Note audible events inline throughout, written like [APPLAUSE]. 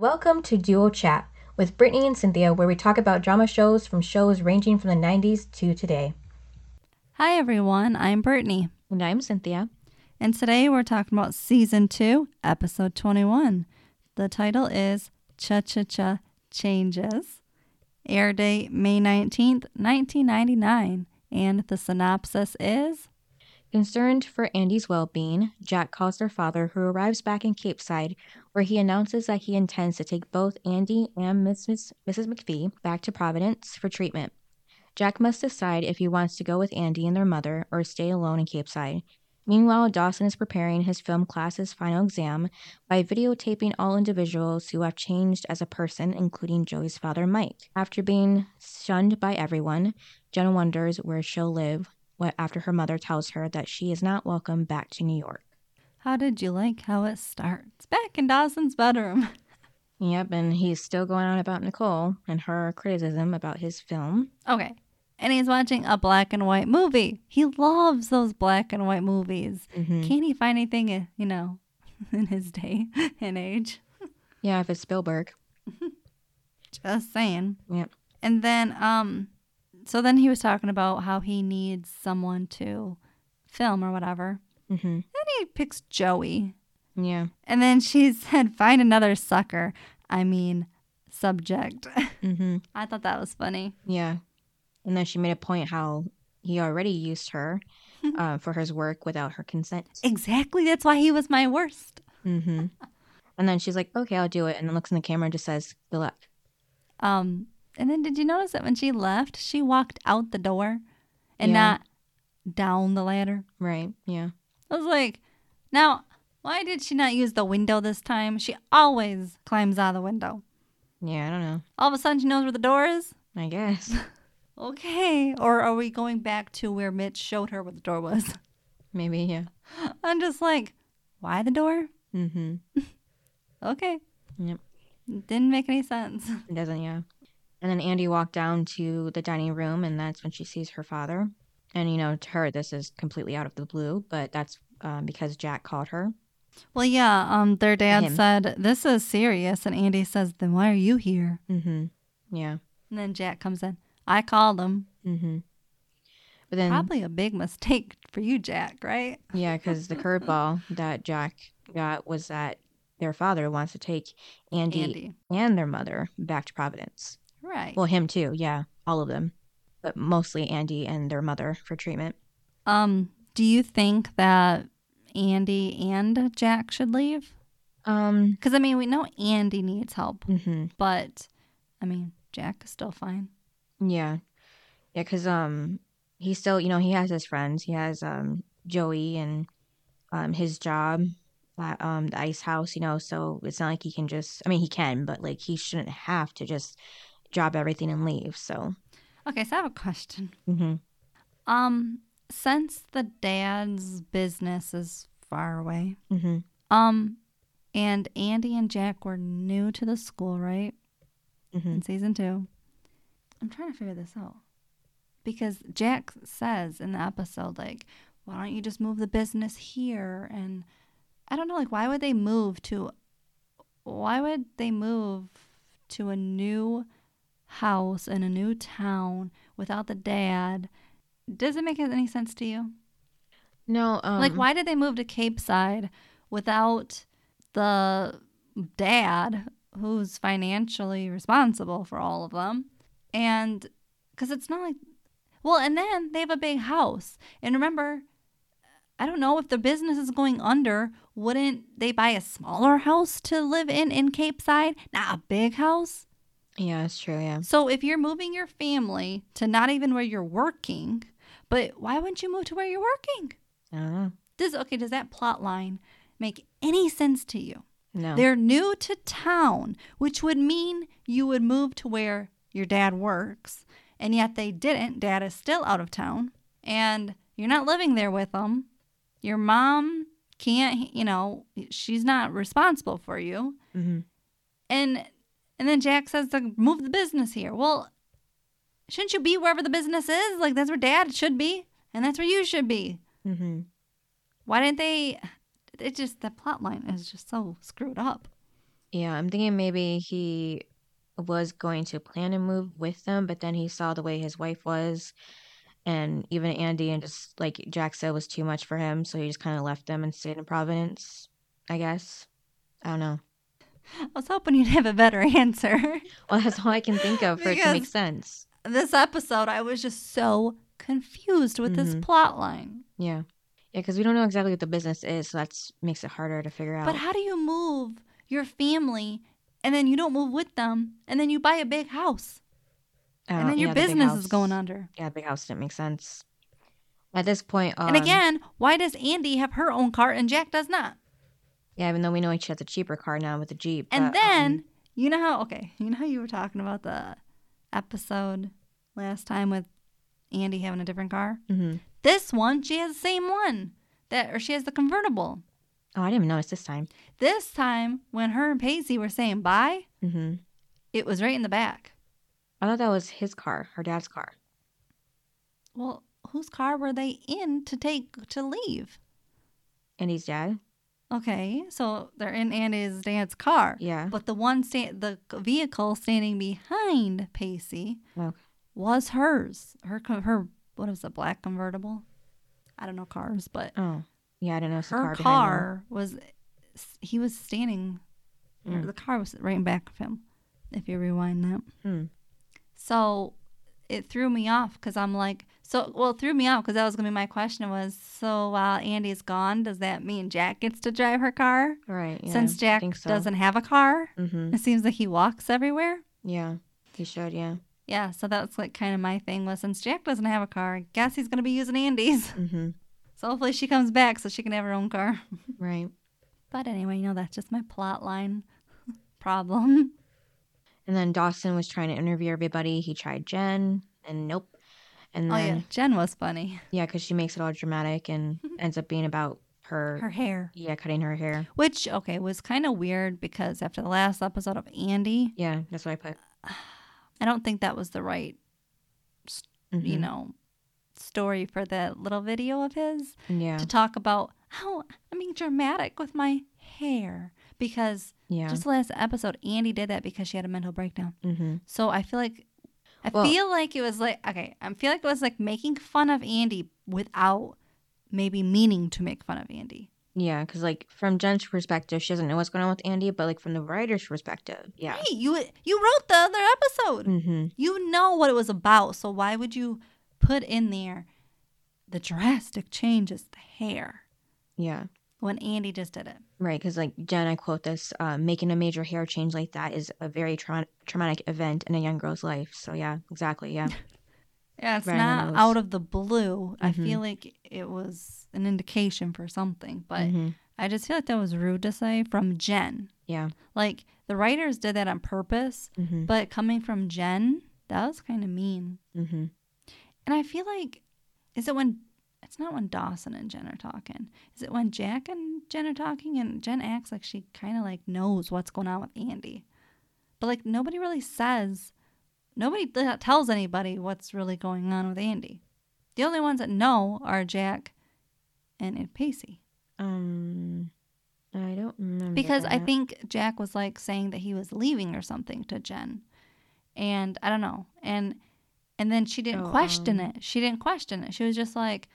Welcome to Duo Chat with Brittany and Cynthia, where we talk about drama shows from shows ranging from the 90s to today. Hi, everyone. I'm Brittany. And I'm Cynthia. And today we're talking about season two, episode 21. The title is Cha Cha Cha Changes. Air date May 19th, 1999. And the synopsis is Concerned for Andie's well being, Jack calls their father, who arrives back in Capeside, where he announces that he intends to take both Andie and Mrs. Mrs. McPhee back to Providence for treatment. Jack must decide if he wants to go with Andie and their mother or stay alone in Capeside. Meanwhile, Dawson is preparing his film class's final exam by videotaping all individuals who have changed as a person, including Joey's father, Mike. After being shunned by everyone, Jen wonders where she'll live after her mother tells her that she is not welcome back to New York. How did you like how it starts? Back in Dawson's bedroom. [LAUGHS] Yep, and he's still going on about Nicole and her criticism about his film. Okay. And he's watching a black and white movie. He loves those black and white movies. Mm-hmm. Can't he find anything, uh, you know, [LAUGHS] in his day [LAUGHS] and age? Yeah, if it's Spielberg. Just saying. Yep. And then, um, so then he was talking about how he needs someone to film or whatever. Mm-hmm. Then he picks Joey. Yeah. And then she [LAUGHS] said, find another sucker. I mean, subject. Mm-hmm. [LAUGHS] I thought that was funny. Yeah. And then she made a point how he already used her [LAUGHS] uh, for his work without her consent. Exactly. That's why he was my worst. Mm-hmm. And then she's like, okay, I'll do it. And then looks in the camera and just says, good luck. Um, and then did you notice that when she left, she walked out the door and Yeah. not down the ladder? Right. Yeah. I was like, now, why did she not use the window this time? She always climbs out of the window. Yeah, I don't know. All of a sudden, she knows where the door is? I guess. [LAUGHS] Okay. Or are we going back to where Mitch showed her where the door was? Maybe, yeah. [LAUGHS] I'm just like, why the door? Mm-hmm. [LAUGHS] Okay. Yep. Didn't make any sense. It doesn't, yeah. And then Andie walked down to the dining room, and that's when she sees her father. And, you know, to her, this is completely out of the blue, but that's um, because Jack called her. Well, yeah, um, their dad Him. said, This is serious. And Andie says, Then why are you here? Mm-hmm. Yeah. And then Jack comes in. I called him. Mm-hmm. But then, Probably a big mistake for you, Jack, right? yeah, because the curveball [LAUGHS] that Jack got was that their father wants to take Andie, Andie. and their mother back to Providence. Right. Well, him too, yeah, all of them, but mostly Andie and their mother for treatment. um, do you think that Andie and Jack should leave? Um. Because, I mean, we know Andie needs help, hmm but, I mean, Jack is still fine. Yeah, yeah, because um, he still, you know, he has his friends. He has um Joey and um his job at um the ice house. You know, so it's not like he can just. I mean, he can, but like he shouldn't have to just drop everything and leave. So. Okay, so I have a question. hmm Um, since the dad's business is far away, hmm um, and Andie and Jack were new to the school, right? hmm In season two. I'm trying to figure this out. Because Jack says in the episode, like, why don't you just move the business here? And I don't know, like, why would they move to, why would they move to a new house in a new town without the dad? Does it make any sense to you? No. Um, like, why did they move to Capeside without the dad who's financially responsible for all of them? And because it's not like, well, and then they have a big house. And remember, I don't know if the business is going under, wouldn't they buy a smaller house to live in in Capeside, not a big house? Yeah, it's true. Yeah. So if you're moving your family to not even where you're working, but why wouldn't you move to where you're working? I don't know. Does okay, does that plot line make any sense to you? No. They're new to town, which would mean you would move to where your dad works, and yet they didn't. Dad is still out of town, and you're not living there with them. Your mom can't, you know, she's not responsible for you. hmm And and then Jack says to move the business here. Well, shouldn't you be wherever the business is? Like that's where dad should be, and that's where you should be. hmm Why didn't they? It just the plot line is just so screwed up. Yeah, I'm thinking maybe he was going to plan to move with them, but then he saw the way his wife was, and even Andie, and just like Jack said, was too much for him, so he just kind of left them and stayed in Providence. I guess. I don't know. I was hoping you'd have a better [LAUGHS] answer. Well, that's all I can think of for it to make sense. this episode, I was just so confused with this Mhm. plot line. Yeah. Yeah, because we don't know exactly what the business is, so that makes it harder to figure out. But how do you move your family and then you don't move with them and then you buy a big house I and then your yeah, the business is going under? Yeah, big house didn't make sense. At this point, um, and again, why does Andie have her own car and Jack does not? Yeah, even though we know she has a cheaper car now with the Jeep. And but, um, then you know how okay, you know how you were talking about the episode last time with Andie having a different car? mhm. This one, she has the same one. That or she has the convertible. oh, I didn't even notice this time. This time when her and Pacey were saying bye, hmm it was right in the back. I thought that was his car, her dad's car. Well, whose car were they in to take to leave? Andie's dad. Okay, so they're in Andie's dad's car. Yeah. But the one sta- the vehicle standing behind Pacey Okay. was hers. Her her what was it, black convertible? I don't know cars, but Oh, yeah, I don't know. her car. car was he was standing Mm. the car was right in back of him if you rewind that. Hmm. So it threw me off because I'm like, so well, it threw me off because that was gonna be my question was, so while Andie's gone, does that mean Jack gets to drive her car? Right. Yeah, Since Jack so. doesn't have a car, Mm-hmm. it seems like he walks everywhere. Yeah, he should. Yeah. Yeah, so that's like kind of my thing was since Jack doesn't have a car, I guess he's gonna be using Andie's. [LAUGHS] Mm-hmm. So hopefully she comes back so she can have her own car. [LAUGHS] Right. But anyway, you know that's just my plot line [LAUGHS] problem. And then Dawson was trying to interview everybody. He tried Jen, and nope. And Oh then yeah, Jen was funny. [LAUGHS] yeah, because she makes it all dramatic and [LAUGHS] ends up being about her, Her hair. yeah, cutting her hair. Which, okay, was kind of weird because after the last episode of Andie, Yeah, that's what I put. I don't think that was the right, you Mhm. know, story for that little video of his Yeah. to talk about how I'm being dramatic with my hair. Because Yeah. just last episode, Andie did that because she had a mental breakdown. mm-hmm. So I feel like, I Well- feel like it was like, okay, I feel like it was like making fun of Andie without maybe meaning to make fun of Andie. Yeah, because like from Jen's perspective, she doesn't know what's going on with Andie, but like from the writer's perspective, yeah. Hey, you you wrote the other episode. Mm-hmm. You know what it was about, so why would you put in there the drastic changes the hair Yeah. When Andie just did it? Right, because like Jen, I quote this: uh, "Making a major hair change like that is a very tra- traumatic event in a young girl's life." So yeah, exactly. Yeah, [LAUGHS] Yeah, it's Right not out of the blue. I Mhm. feel like it was an indication for something, but Mhm. I just feel like that was rude to say from Jen. yeah. Like the writers did that on purpose, Mm-hmm. but coming from Jen, that was kind of mean. Mm-hmm. And I feel like, is it when, it's not when Dawson and Jen are talking. Is it when Jack and Jen are talking and Jen acts like she kind of like knows what's going on with Andie? But like nobody really says, nobody tells anybody what's really going on with Andie. The only ones that know are Jack and Aunt Pacey. Um, I don't remember Because I think Jack was like saying that he was leaving or something to Jen. And I don't know. And and then she didn't Oh, question um, it. She didn't question it. She was just like.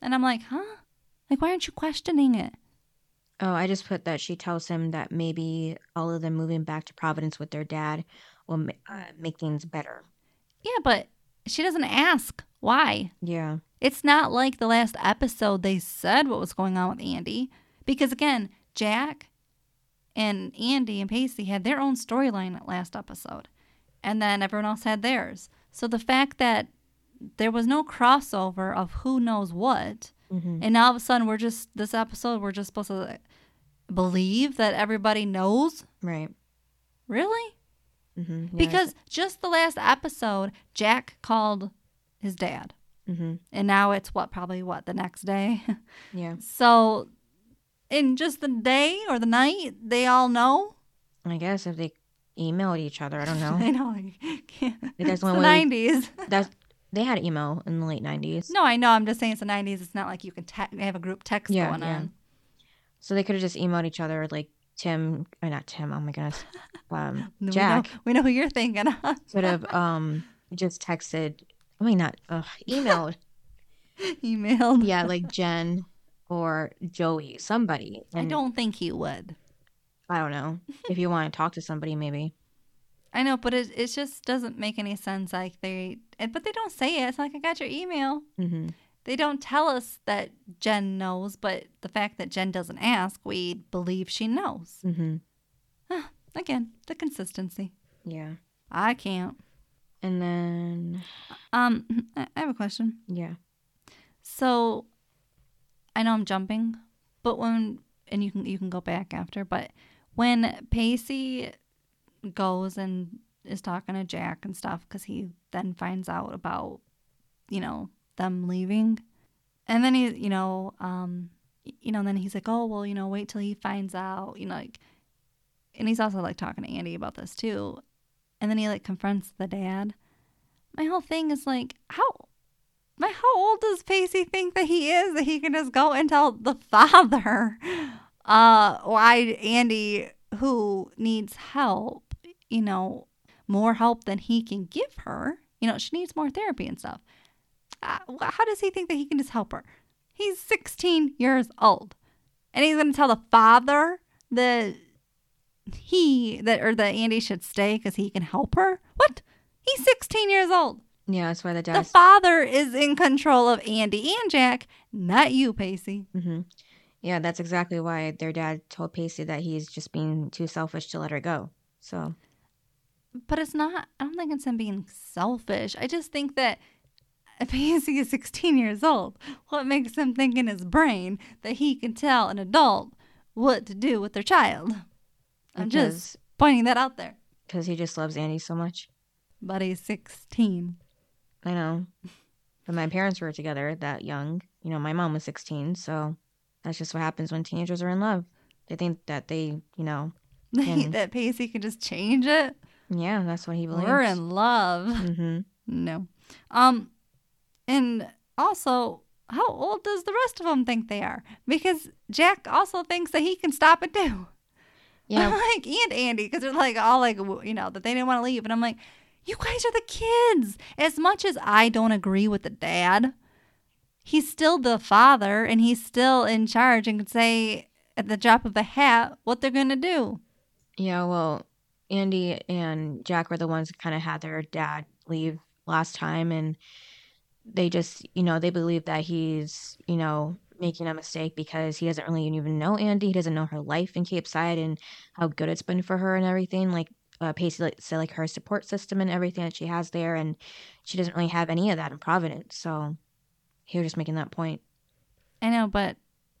And I'm like, "Huh? Like why aren't you questioning it?" Oh, I just put that she tells him that maybe all of them moving back to Providence with their dad will uh, make things better. Yeah, but she doesn't ask why. Yeah. It's not like the last episode they said what was going on with Andie. Because again, Jack and Andie and Pacey had their own storyline at last episode. And then everyone else had theirs. So the fact that there was no crossover of who knows what, Mm-hmm. and now all of a sudden we're just this episode we're just supposed to believe that everybody knows? Right. Really? Mm-hmm. Because just the last episode, Jack called his dad. Mm-hmm. And now it's what, probably what, the next day? [LAUGHS] Yeah. So, in just the day or the night, they all know. I guess if they emailed each other, I don't know. [LAUGHS] I know. Like, [LAUGHS] can't- That's the the only way nineties. That's they had email in the late nineties. No, I know. I'm just saying it's the nineties. It's not like you can te- have a group text Yeah, going yeah. on. So they could have just emailed each other like Tim, or not Tim, oh my goodness, [LAUGHS] um, We know- Jack We know, who you're thinking of. could have um just texted. I mean, not uh, emailed. [LAUGHS] Emailed. yeah, like Jen or Joey, somebody. I don't think he would. I don't know if you want to talk to somebody, maybe. I know, but it it just doesn't make any sense. Like they, but they don't say it. It's like I got your email. hmm They don't tell us that Jen knows, but the fact that Jen doesn't ask, we believe she knows. hmm Again, the consistency. Yeah, I can't. and then Um, [CLEARS THROAT] I I have a question. yeah, So, I know I'm jumping, but when and you can you can go back after, but when Pacey goes and is talking to Jack and stuff, because he then finds out about you know them leaving, and then he you know um you know then he's like oh well you know wait till he finds out you know like, and he's also like talking to Andie about this too, and then he like confronts the dad. My whole thing is like how but how old does Pacey think that he is that he can just go and tell the [LAUGHS] father uh why Andie who needs help, you know, more help than he can give her. You know, she needs more therapy and stuff. Uh, how does he think that he can just help her? He's 16 years old. And he's going to tell the father that he that or that Andie should stay cuz he can help her? What? He's 16 years old. yeah. That's why the dad. The father is in control of Andie and Jack, not you, Pacey. hmm Yeah, that's exactly why their dad told Pacey that he's just being too selfish to let her go. So But it's not, I don't think it's him being selfish. I just think that [LAUGHS] if Pacey is 16 years old, what makes him think in his brain that he can tell an adult what to do with their child? I'm just pointing that out there. because he just loves Andie so much. But he's 16. I know. But my parents were together that young. You know, my mom was 16, so that's just what happens when teenagers are in love. They think that they, you know, [LAUGHS] And- that Pacey can just change it. Yeah, that's what he believes. We're in love. Mm-hmm. No. Um, and also, how old does the rest of them think they are? Because Jack also thinks that he can stop it too. [LAUGHS] Yeah, like and Andie, because they're like all like you know that they didn't want to leave, and I'm like, you guys are the kids. As much as I don't agree with the dad, he's still the father, and he's still in charge, and can say at the drop of a hat what they're gonna do. yeah. Well, Andie and Jack were the ones that kind of had their dad leave last time, and they just, you know, they believe that he's, you know, making a mistake because he doesn't really even know Andie. He doesn't know her life in Capeside and how good it's been for her and everything. Like uh, Pacey like, said, like her support system and everything that she has there, and she doesn't really have any of that in Providence. So he was just making that point. I know, but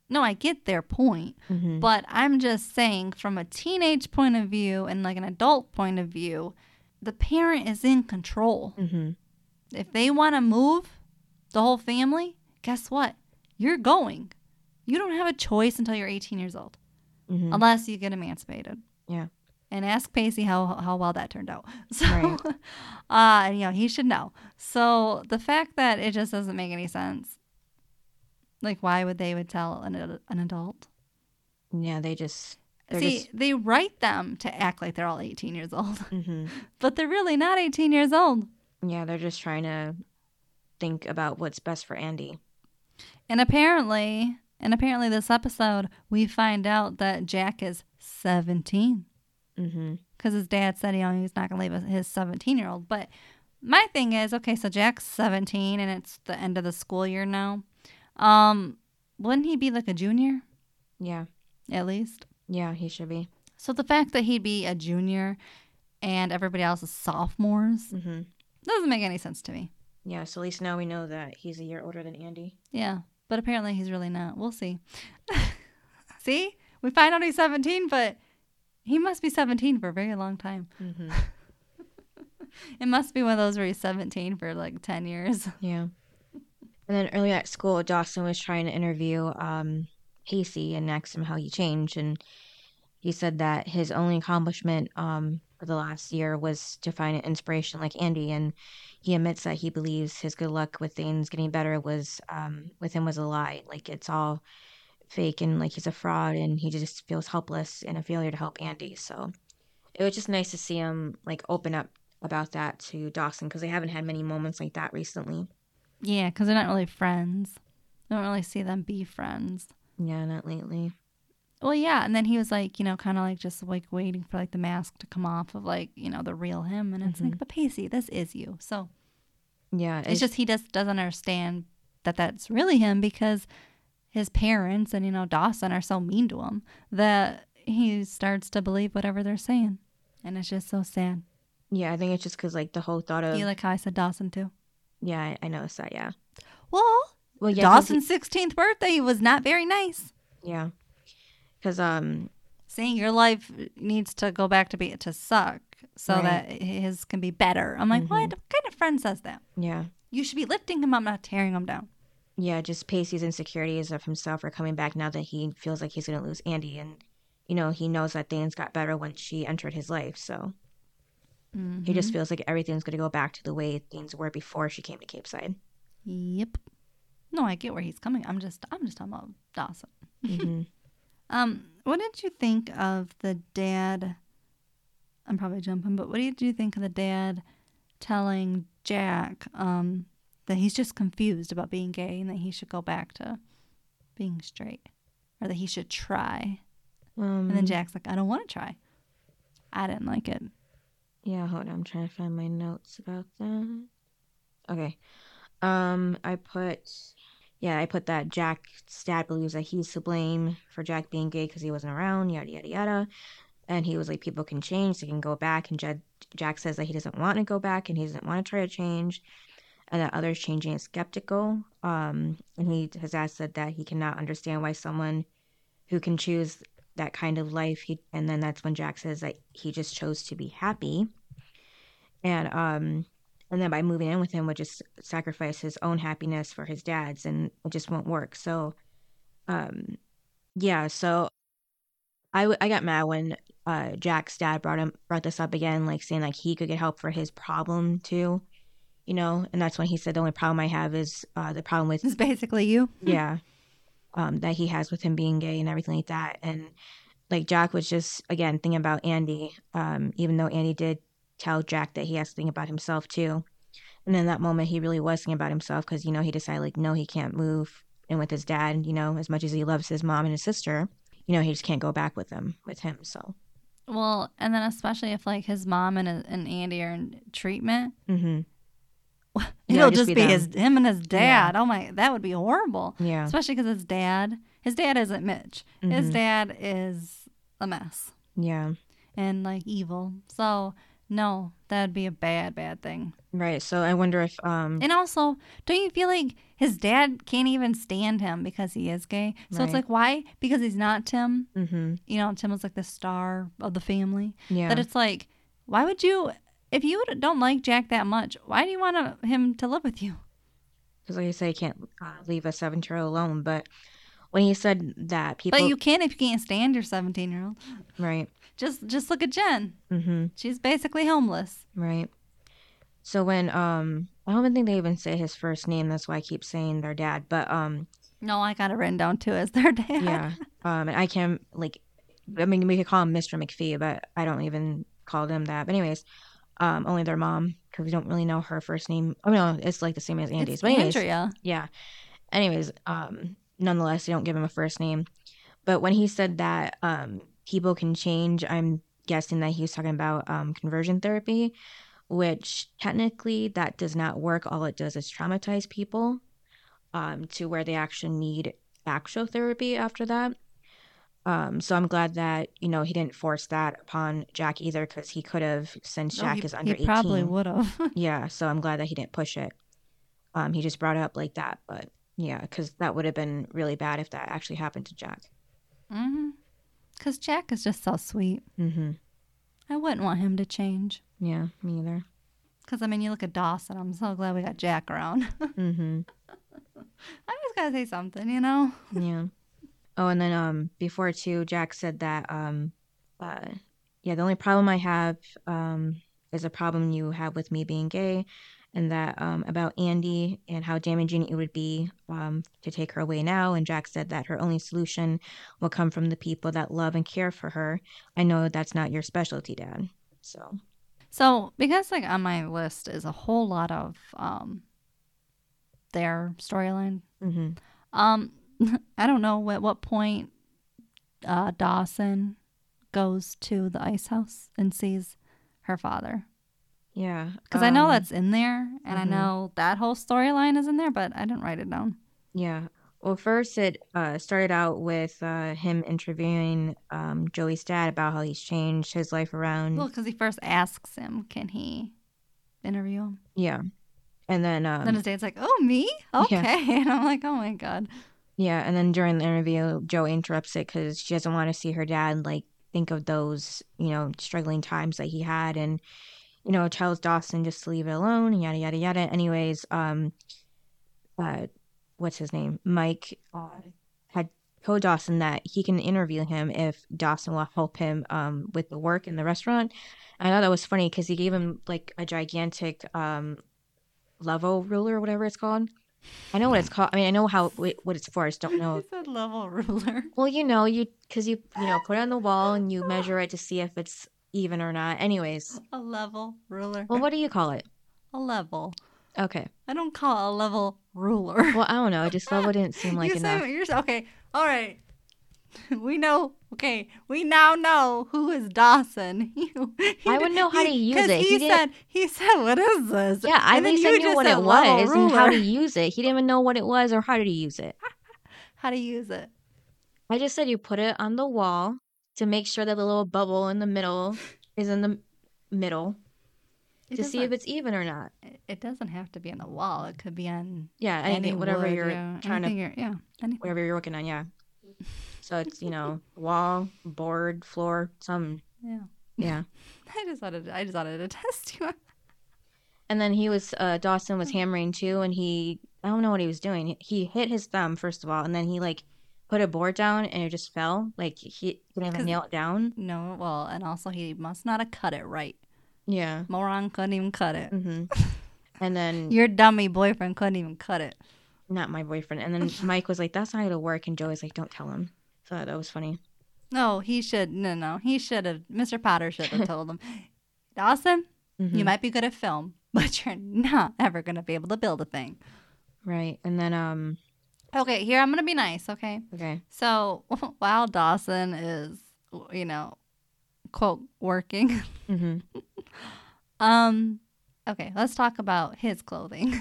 no, I get their point. hmm But I'm just saying, from a teenage point of view and like an adult point of view, the parent is in control. hmm If they want to move the whole family, guess what? You're going. You don't have a choice until you're 18 years old, hmm unless you get emancipated. Yeah. And ask Pacey how how well that turned out. [LAUGHS] So, Right. uh, and, you know, he should know. So the fact that it just doesn't make any sense. Like, why would they would tell an an adult? Yeah, they just. See, just- they write them to act like they're all 18 years old, [LAUGHS] hmm but they're really not 18 years old. Yeah, they're just trying to think about what's best for Andie. And apparently, and apparently this episode, we find out that Jack is 17 hmm because his dad said he he's not going to leave his 17 year old. But my thing is, okay, so Jack's 17 and it's the end of the school year now. Um, wouldn't he be like a junior Yeah, at least? yeah, he should be. So the fact that he'd be a junior and everybody else is sophomores hmm doesn't make any sense to me. Yeah, so at least now we know that he's a year older than Andie. Yeah, but apparently he's really not. We'll see. [LAUGHS] see? We find out he's 17, but he must be 17 for a very long time. hmm [LAUGHS] It must be one of those where he's 17 for like 10 years. Yeah. And then earlier at school, Dawson was trying to interview um, and asked him how he changed. And he said that his only accomplishment um, for the last year was to find an inspiration like Andie. And he admits that he believes his good luck with things getting better was um, with him was a lie. Like it's all fake and like he's a fraud and he just feels helpless and a failure to help Andie. So it was just nice to see him like open up about that to Dawson because they haven't had many moments like that recently. Yeah, because they're not really friends. I don't really see them be friends. Yeah, not lately. Well, yeah, and then he was like, you know, kind of like just like waiting for like the mask to come off of like you know the real him, and it's like, mm-hmm. but Pacey, this is you. So Yeah, it's just he just doesn't understand that that's really him because his parents and you know Dawson are so mean to him that he starts to believe whatever they're saying, and it's just so sad. yeah. I think it's just because like the whole thought of You like how I said Dawson too? Yeah, I, I noticed that. Yeah, Well, well, yeah, Dawson's sixteenth birthday was not very nice. yeah, because um, saying your life needs to go back to be to suck so Right. that his can be better. I'm like, Mhm. what? what kind of friend says that? yeah, You should be lifting him up, not tearing him down. yeah, just Pacey's insecurities of himself are coming back now that he feels like he's gonna lose Andie, and you know he knows that things got better when she entered his life, so he just feels like everything's gonna go back to the way things were before she came to Capeside. Yep. No, I get where he's coming. I'm just, I'm just talking about Dawson. hmm [LAUGHS] Um, what did you think of the dad? I'm probably jumping, but what did you think of the dad telling Jack um, that he's just confused about being gay and that he should go back to being straight, or that he should try? Um, And then Jack's like, I don't want to try. I didn't like it. Yeah, hold on. I'm trying to find my notes about that. Okay. Um, I put, yeah, I put that Jack dad believes that he's to blame for Jack being gay because he wasn't around, yada, yada, yada. And he was like, people can change, they can go back. And Jed, Jack says that he doesn't want to go back and he doesn't want to try to change. And that others changing is skeptical. Um, and he, dad said that he cannot understand why someone who can choose that kind of life. He and then that's when Jack says that he just chose to be happy, and um, and then by moving in with him would just sacrifice his own happiness for his dad's, and it just won't work. So, um, yeah. So, I w- I got mad when uh Jack's dad brought him brought this up again, like saying like he could get help for his problem too, you know, and that's when he said the only problem I have is uh the problem with It's basically you. yeah um that he has with him being gay and everything like that. And like jack was just again thinking about andie um even though andie did tell jack that he has to think about himself too. And in that moment he really was thinking about himself because you know he decided like no he can't move in with his dad you know as much as he loves his mom and his sister you know he just can't go back with them with him so. Well, and then especially if like his mom and, and Andie are in treatment, mm-hmm [LAUGHS] it'll just be be, his him and his dad. Oh my, that would be horrible. yeah Especially because his dad, his dad isn't Mitch. His Mhm. dad is a mess yeah and like evil. So no, that'd be a bad, bad thing. right so i wonder if um And also, don't you feel like his dad can't even stand him because he is gay? So Right. it's like, why? Because he's not Tim. mm-hmm You know, Tim was like the star of the family. yeah That it's like, why would you, if you don't like Jack that much, why do you want him to live with you? because like I say, you can't uh, leave a seven-year-old alone. But when he said that, people, But you can if you can't stand your 17 year old. right, Just, just look at Jen. mm-hmm, She's basically homeless. right. So when um, I don't even think they even say his first name. That's why I keep saying their dad. But um, No, I got it written down too as their dad. yeah, um, and I can't like, I mean, we could call him Mr. McPhee, but I don't even call them that. But anyways, um, only their mom because we don't really know her first name. Oh no, it's like the same as Andie's. It's but anyways, Andrea. yeah. Anyways, um, nonetheless, they don't give him a first name. But when he said that um, people can change, I'm guessing that he was talking about um, conversion therapy, which technically that does not work. All it does is traumatize people um, to where they actually need actual therapy after that. Um, so I'm glad that you know he didn't force that upon Jack either, because he could have since No, Jack he, is under he probably would have. [LAUGHS] Yeah, so I'm glad that he didn't push it. Um, he just brought it up like that, but yeah, because that would have been really bad if that actually happened to Jack. mm-hmm. Because Jack is just so sweet. Mm-hmm. I wouldn't want him to change. Yeah, me either. Because, I mean, you look at Dawson. I'm so glad we got Jack around. [LAUGHS] Mm-hmm. I just got to say something, you know? Yeah. Oh, and then um, before too, Jack said that um, uh, yeah, the only problem I have um is a problem you have with me being gay, and that um, about Andie and how damaging it would be um, to take her away now. And Jack said that her only solution will come from the people that love and care for her. I know that's not your specialty, Dad. So, So, because like on my list is a whole lot of um their storyline. hmm Um [LAUGHS] I don't know at what point uh Dawson goes to the ice house and sees her father. yeah, Because I know um, that's in there and I mhm. know that whole storyline is in there, but I didn't write it down. Yeah. Well, first it uh, started out with uh, him interviewing um, Joey's dad about how he's changed his life around. Well, because he first asks him, can he interview him? yeah. And then, um, then his dad's like, oh, me? [LAUGHS] Okay. Yeah. [LAUGHS] And I'm like, oh my God. Yeah. And then during the interview, Joe interrupts it because she doesn't want to see her dad, like, think of those, you know, struggling times that he had. And, you know, tells Dawson just to leave it alone, yada, yada, yada. Anyways, um, uh, what's his name? Mike uh, had told Dawson that he can interview him if Dawson will help him um, with the work in the restaurant. I thought that was funny because he gave him like a gigantic um, level ruler, whatever it's called. I know what it's called. I mean, I know how what it's for. I just don't know. [LAUGHS] He said level ruler. Well, you know, you because you you know put it on the wall and you measure it to see if it's even or not. Anyways, A level ruler. well, what do you call it? a level. Okay. I don't call it a level ruler. Well, I don't know. I just level didn't seem [LAUGHS] like you enough. say you're okay. All right. [LAUGHS] We know. Okay, we now know who is Dawson. [LAUGHS] He I would know how to use it. He, He said. He said, "What is this?" Yeah, I at least I knew what it was and how to use it. He didn't even know what it was or how to use it. [LAUGHS] how to use it. I just said you put it on the wall to make sure that the little bubble in the middle is in the middle It to see if it's even or not. it- It doesn't have to be on the wall. It could be on Yeah, anything, any whatever wood, you're yeah, trying to, you're- yeah, anything. whatever you're working on. Yeah. So it's you know wall, board, floor, some. Yeah. Yeah. [LAUGHS] I just wanted. I just wanted to test you. And then he was uh Dawson was hammering too, and he I don't know what he was doing. He hit his thumb first of all, and then he like put a board down and it just fell. Like he didn't even nail it down. No, well, and also he must not have cut it right. Yeah. Moron couldn't even cut it. hmm [LAUGHS] And then Your dummy boyfriend couldn't even cut it. not my boyfriend. And then Mike was like, "That's not gonna work," and Joey's like, "Don't tell him." So that was funny. No, he should. No, no, he should have. Mr. Potter should have told him, [LAUGHS] Dawson, Mhm. you might be good at film, [LAUGHS] but you're not ever gonna be able to build a thing. Right. And then um. Okay, here I'm gonna be nice. Okay, Okay. so [LAUGHS] while Dawson is, you know, quote working, hmm um, okay, let's talk about his clothing.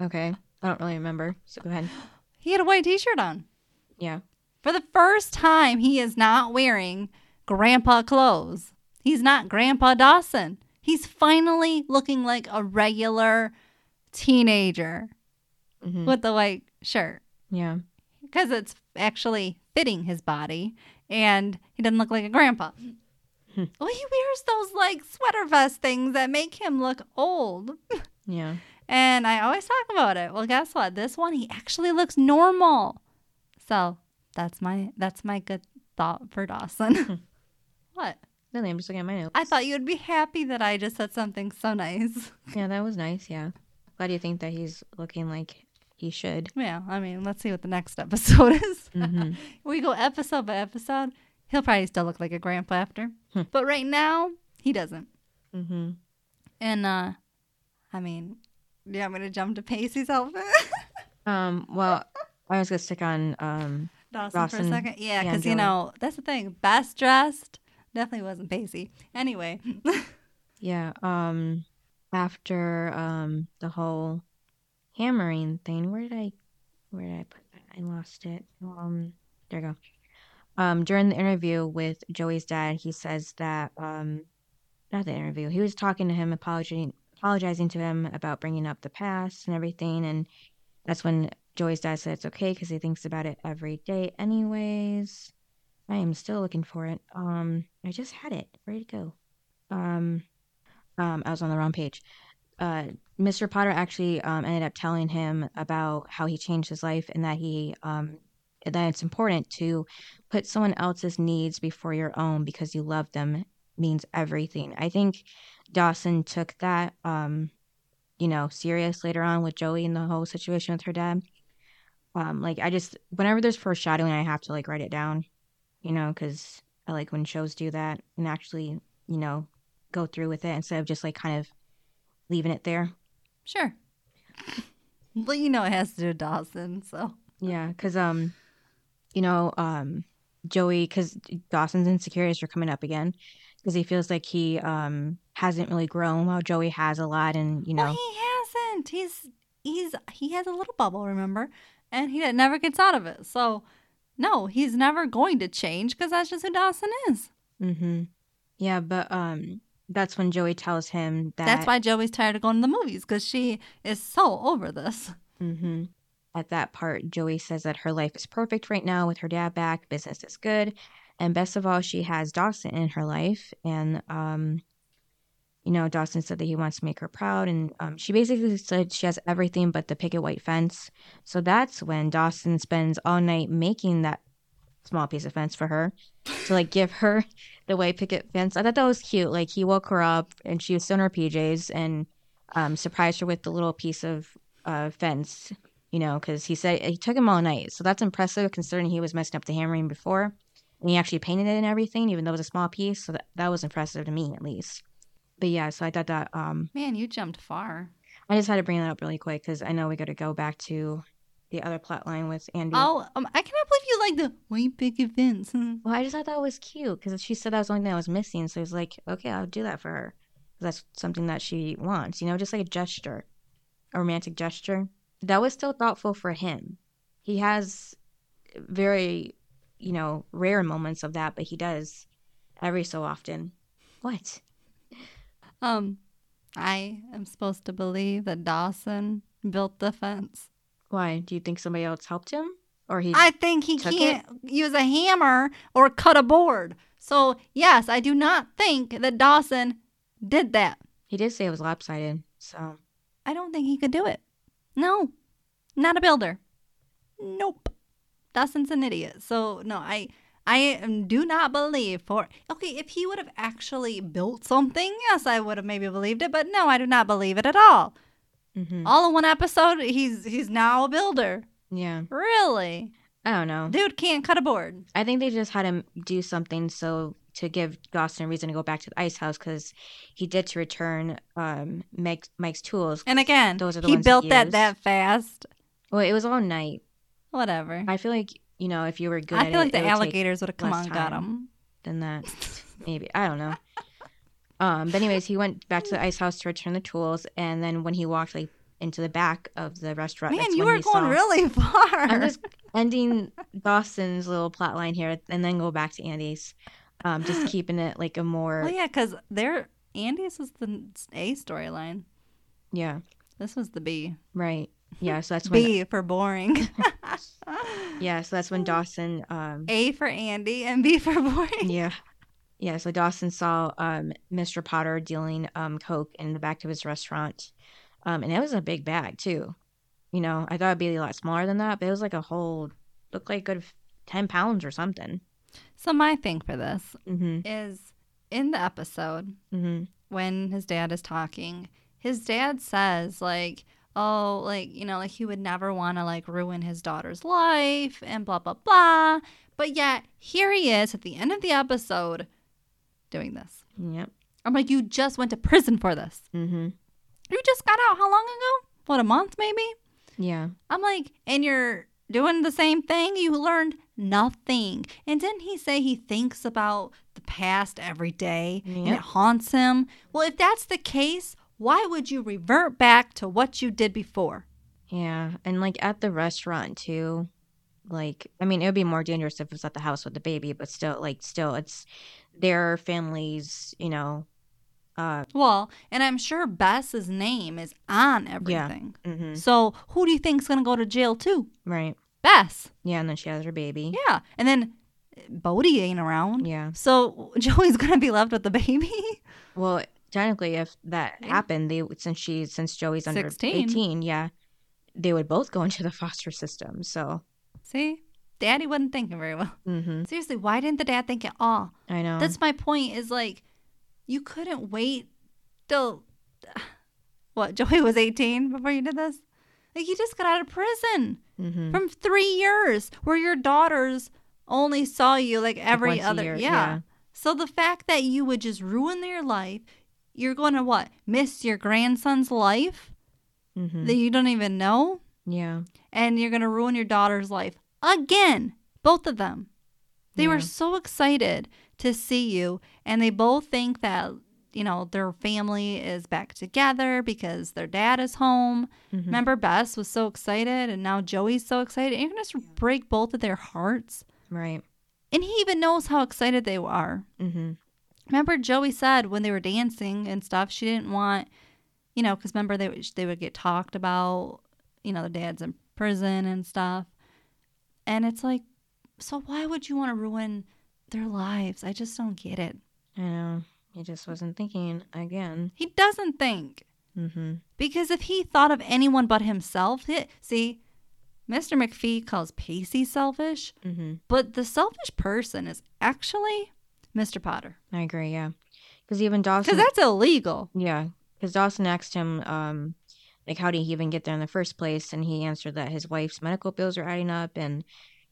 Okay. I don't really remember. So go ahead. He had a white T-shirt on. Yeah. For the first time, he is not wearing grandpa clothes. He's not Grandpa Dawson. He's finally looking like a regular teenager hmm with the white shirt Yeah. because it's actually fitting his body and he doesn't look like a grandpa. Hmm. well, he wears those like sweater vest things that make him look old. [LAUGHS] Yeah. And I always talk about it. Well, guess what? This one he actually looks normal. So that's my that's my good thought for Dawson. [LAUGHS] what? Nothing. I'm just looking at my notes. I thought you'd be happy that I just said something so nice. [LAUGHS] Yeah, that was nice. Yeah. Glad you think that he's looking like he should. Yeah, I mean, let's see what the next episode [LAUGHS] is. Mhm. we go episode by episode. He'll probably still look like a grandpa after. Hmm. But right now, he doesn't. Mm-hmm. And uh I mean, do you want me to jump to Pacey's outfit? Um. Well, I was gonna stick on. Um. Dawson, for a second. Yeah, because you know that's the thing. Best dressed definitely wasn't Pacey. Anyway, [LAUGHS] Yeah. Um. After um the whole hammering thing, where did I, where did I put that? I lost it. Um. There you go. Um. During the interview with Joey's dad, he says that um, not the interview. He was talking to him, apologizing, apologizing to him about bringing up the past and everything, and that's when Joey's dad said it's okay because he thinks about it every day, anyways. I am still looking for it. Um, I just had it. Where'd it go? Um, um, I was on the wrong page. Uh, Mr. Potter actually um, ended up telling him about how he changed his life and that he um, that it's important to put someone else's needs before your own because you love them means everything. I think Dawson took that um, you know, serious later on with Joey and the whole situation with her dad. Um, like I just whenever there's foreshadowing, I have to like write it down, you know, because I like when shows do that and actually, you know, go through with it instead of just like kind of leaving it there. Sure. Well, you know it has to do with Dawson, so Yeah, because um, you know, um, Joey, because Dawson's insecurities are coming up again, because he feels like he um hasn't really grown while Joey has a lot, and you know, Well, he hasn't. He's he's he has a little bubble, remember, and he never gets out of it. So, no, he's never going to change because that's just who Dawson is. mm-hmm. yeah, but um, that's when Joey tells him that That's why Joey's tired of going to the movies because she is so over this. Mm-hmm. At that part, Joey says that her life is perfect right now with her dad back, business is good, and best of all, she has Dawson in her life. And, um, you know, Dawson said that he wants to make her proud, and um, she basically said she has everything but the picket white fence. So that's when Dawson spends all night making that small piece of fence for her to like give her [LAUGHS] the white picket fence. I thought that was cute. Like he woke her up and she was still in her PJs and um, surprised her with the little piece of uh, fence, you know, because he said he took him all night. So that's impressive considering he was messing up the hammering before. And he actually painted it and everything, even though it was a small piece. So that, that was impressive to me, at least. But yeah, so I thought that um, Man, you jumped far. I just had to bring that up really quick because I know we got to go back to the other plot line with Andie. Oh, um, I cannot believe you like the white picket fence. Well, I just thought that was cute because she said that was the only thing I was missing. So I was like, okay, I'll do that for her. That's something that she wants, you know, just like a gesture, a romantic gesture. That was still thoughtful for him. He has very, you know, rare moments of that, but he does every so often. What? Um, I am supposed to believe that Dawson built the fence. Why? Do you think somebody else helped him? Or he. I think he can't use a hammer or cut a board. So, yes, I do not think that Dawson did that. he did say it was lopsided. So. I don't think he could do it. No, not a builder. Nope. Dawson's an idiot. So, no, I I do not believe for Okay, if he would have actually built something, yes, I would have maybe believed it, but no, I do not believe it at all. hmm All in one episode, he's he's now a builder. Yeah. Really? I don't know. Dude can't cut a board. I think they just had him do something so to give Dawson a reason to go back to the ice house because he did to return um Mike's, Mike's tools. And again, Those are the he ones he built that that fast. Well, it was all night. Whatever. I feel like you know if you were good, I at feel it, like the it alligators would have come on and got him. than that. [LAUGHS] Maybe I don't know. Um, but anyways, he went back to the ice house to return the tools, and then when he walked like into the back of the restaurant, Man, you were going saw- really [LAUGHS] far. I'm just ending Dawson's little plot line here, and then go back to Andie's. Um, just [GASPS] keeping it like a more Well, yeah, because they're Andie's was the A storyline. yeah This was the B. right yeah. So that's [LAUGHS] when B for boring. Yeah. So that's when Dawson um A for Andie and B for boring. Yeah. Yeah, so Dawson saw um, Mr. Potter dealing um, Coke in the back of his restaurant. Um, and it was a big bag, too. You know, I thought it'd be a lot smaller than that, but it was like a whole, looked like a good 10 pounds or something. So my thing for this Mm is in the episode hmm. Mm hmm. when his dad is talking, his dad says like, "Oh, like you know, like he would never want to like ruin his daughter's life and blah blah blah." But yet here he is at the end of the episode doing this. Yep. I'm like, you just went to prison for this. Mm hmm. You just got out how long ago? What a month maybe? Yeah. I'm like, and you're doing the same thing? You learned nothing. And didn't he say he thinks about the past every day and it haunts him? Well, if that's the case, why would you revert back to what you did before? Yeah. And like at the restaurant, too. Like, I mean, it would be more dangerous if it was at the house with the baby, but still, like, still, it's their families, you know. Uh, Well, and I'm sure Bess's name is on everything. hmm So who do you think's gonna go to jail too? Right. Bess. Yeah. And then she has her baby. Yeah. And then Bodie ain't around. Yeah. So [LAUGHS] Joey's gonna be left with the baby. Well, technically, if that happened, they since she since Joey's under 16. eighteen, yeah, they would both go [LAUGHS] into the foster system. So, See? Daddy wasn't thinking very well. hmm Seriously, why didn't the dad think at all? I know. That's my point. Is like, you couldn't wait till. [SIGHS] what Joey was 18 before you did this. Like you just got out of prison Mm-hmm. from three years, where your daughters only saw you like every a other year, yeah. yeah. So the fact that you would just ruin their life, you're going to what miss your grandson's life Mm-hmm. that you don't even know, yeah. and you're going to ruin your daughter's life again. Both of them. They were so excited to see you, and they both think that, you know, their family is back together because their dad is home. Mhm. Remember, Bess was so excited, and now Joey's so excited. And you're going to just break both of their hearts. Right. And he even knows how excited they are. Mm-hmm. Remember, Joey said when they were dancing and stuff, she didn't want, you know, because remember they would- they would get talked about, you know, the dad's in prison and stuff, and it's like, so why would you want to ruin their lives? I just don't get it. I know. He just wasn't thinking again. He doesn't think Mm-hmm. because if he thought of anyone but himself, he, see, Mr. McPhee calls Pacey selfish, Mm-hmm. but the selfish person is actually Mr. Potter I agree. Yeah. Because even Dawson. because that's illegal. yeah. Because Dawson asked him, um, like, how did he even get there in the first place? And he answered that his wife's medical bills were adding up, and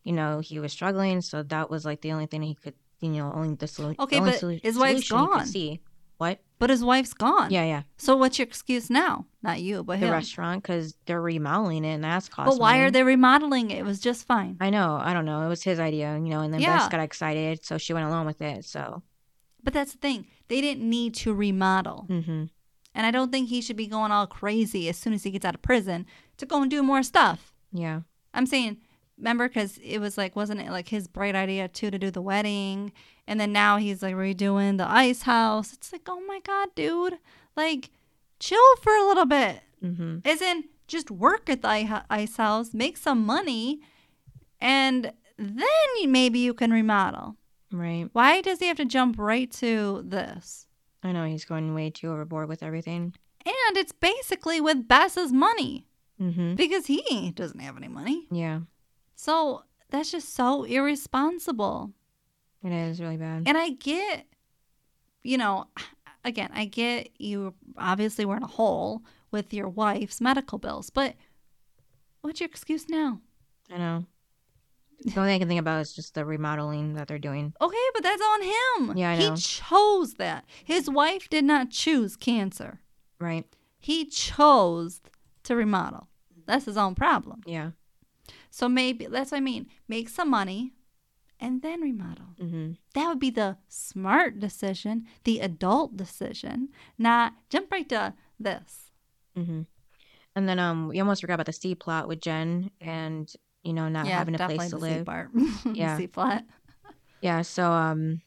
you know he was struggling. So that was like the only thing he could, you know, only the solution. Okay, but his wife's gone. See what? But his wife's gone. Yeah, yeah. So what's your excuse now? Not you, but The him. restaurant because they're remodeling it, and that's costing. But why are they remodeling it? It was just fine. I know. I don't know. It was his idea, you know, and then Yeah. Bess got excited, so she went along with it. So. But that's the thing. They didn't need to remodel. Mm-hmm. And I don't think he should be going all crazy as soon as he gets out of prison to go and do more stuff. Yeah. I'm saying, remember, because it was like, wasn't it like his bright idea too to do the wedding? And then now he's like redoing the ice house. It's like, oh my God, dude. Like, chill for a little bit. Mm-hmm. In, just work at the ice house, make some money, and then maybe you can remodel. Right. Why does he have to jump right to this? I know he's going way too overboard with everything. And it's basically with Bess's money Mm-hmm. because he doesn't have any money. Yeah. So that's just so irresponsible. It is really bad. And I get, you know, [SIGHS] again, I get you obviously were in a hole with your wife's medical bills, but what's your excuse now? I know. The only thing I can think about is just the remodeling that they're doing. Okay, but that's on him. Yeah, I He chose that. His wife did not choose cancer. Right. He chose to remodel. That's his own problem. Yeah. So maybe that's what I mean. Make some money and then remodel. Mm-hmm. That would be the smart decision, the adult decision, not jump right to this. Mm-hmm. And then um, we almost forgot about the C plot with Jen and you know not having a place to the C live. part. [LAUGHS] Yeah. C plot. Yeah. So um,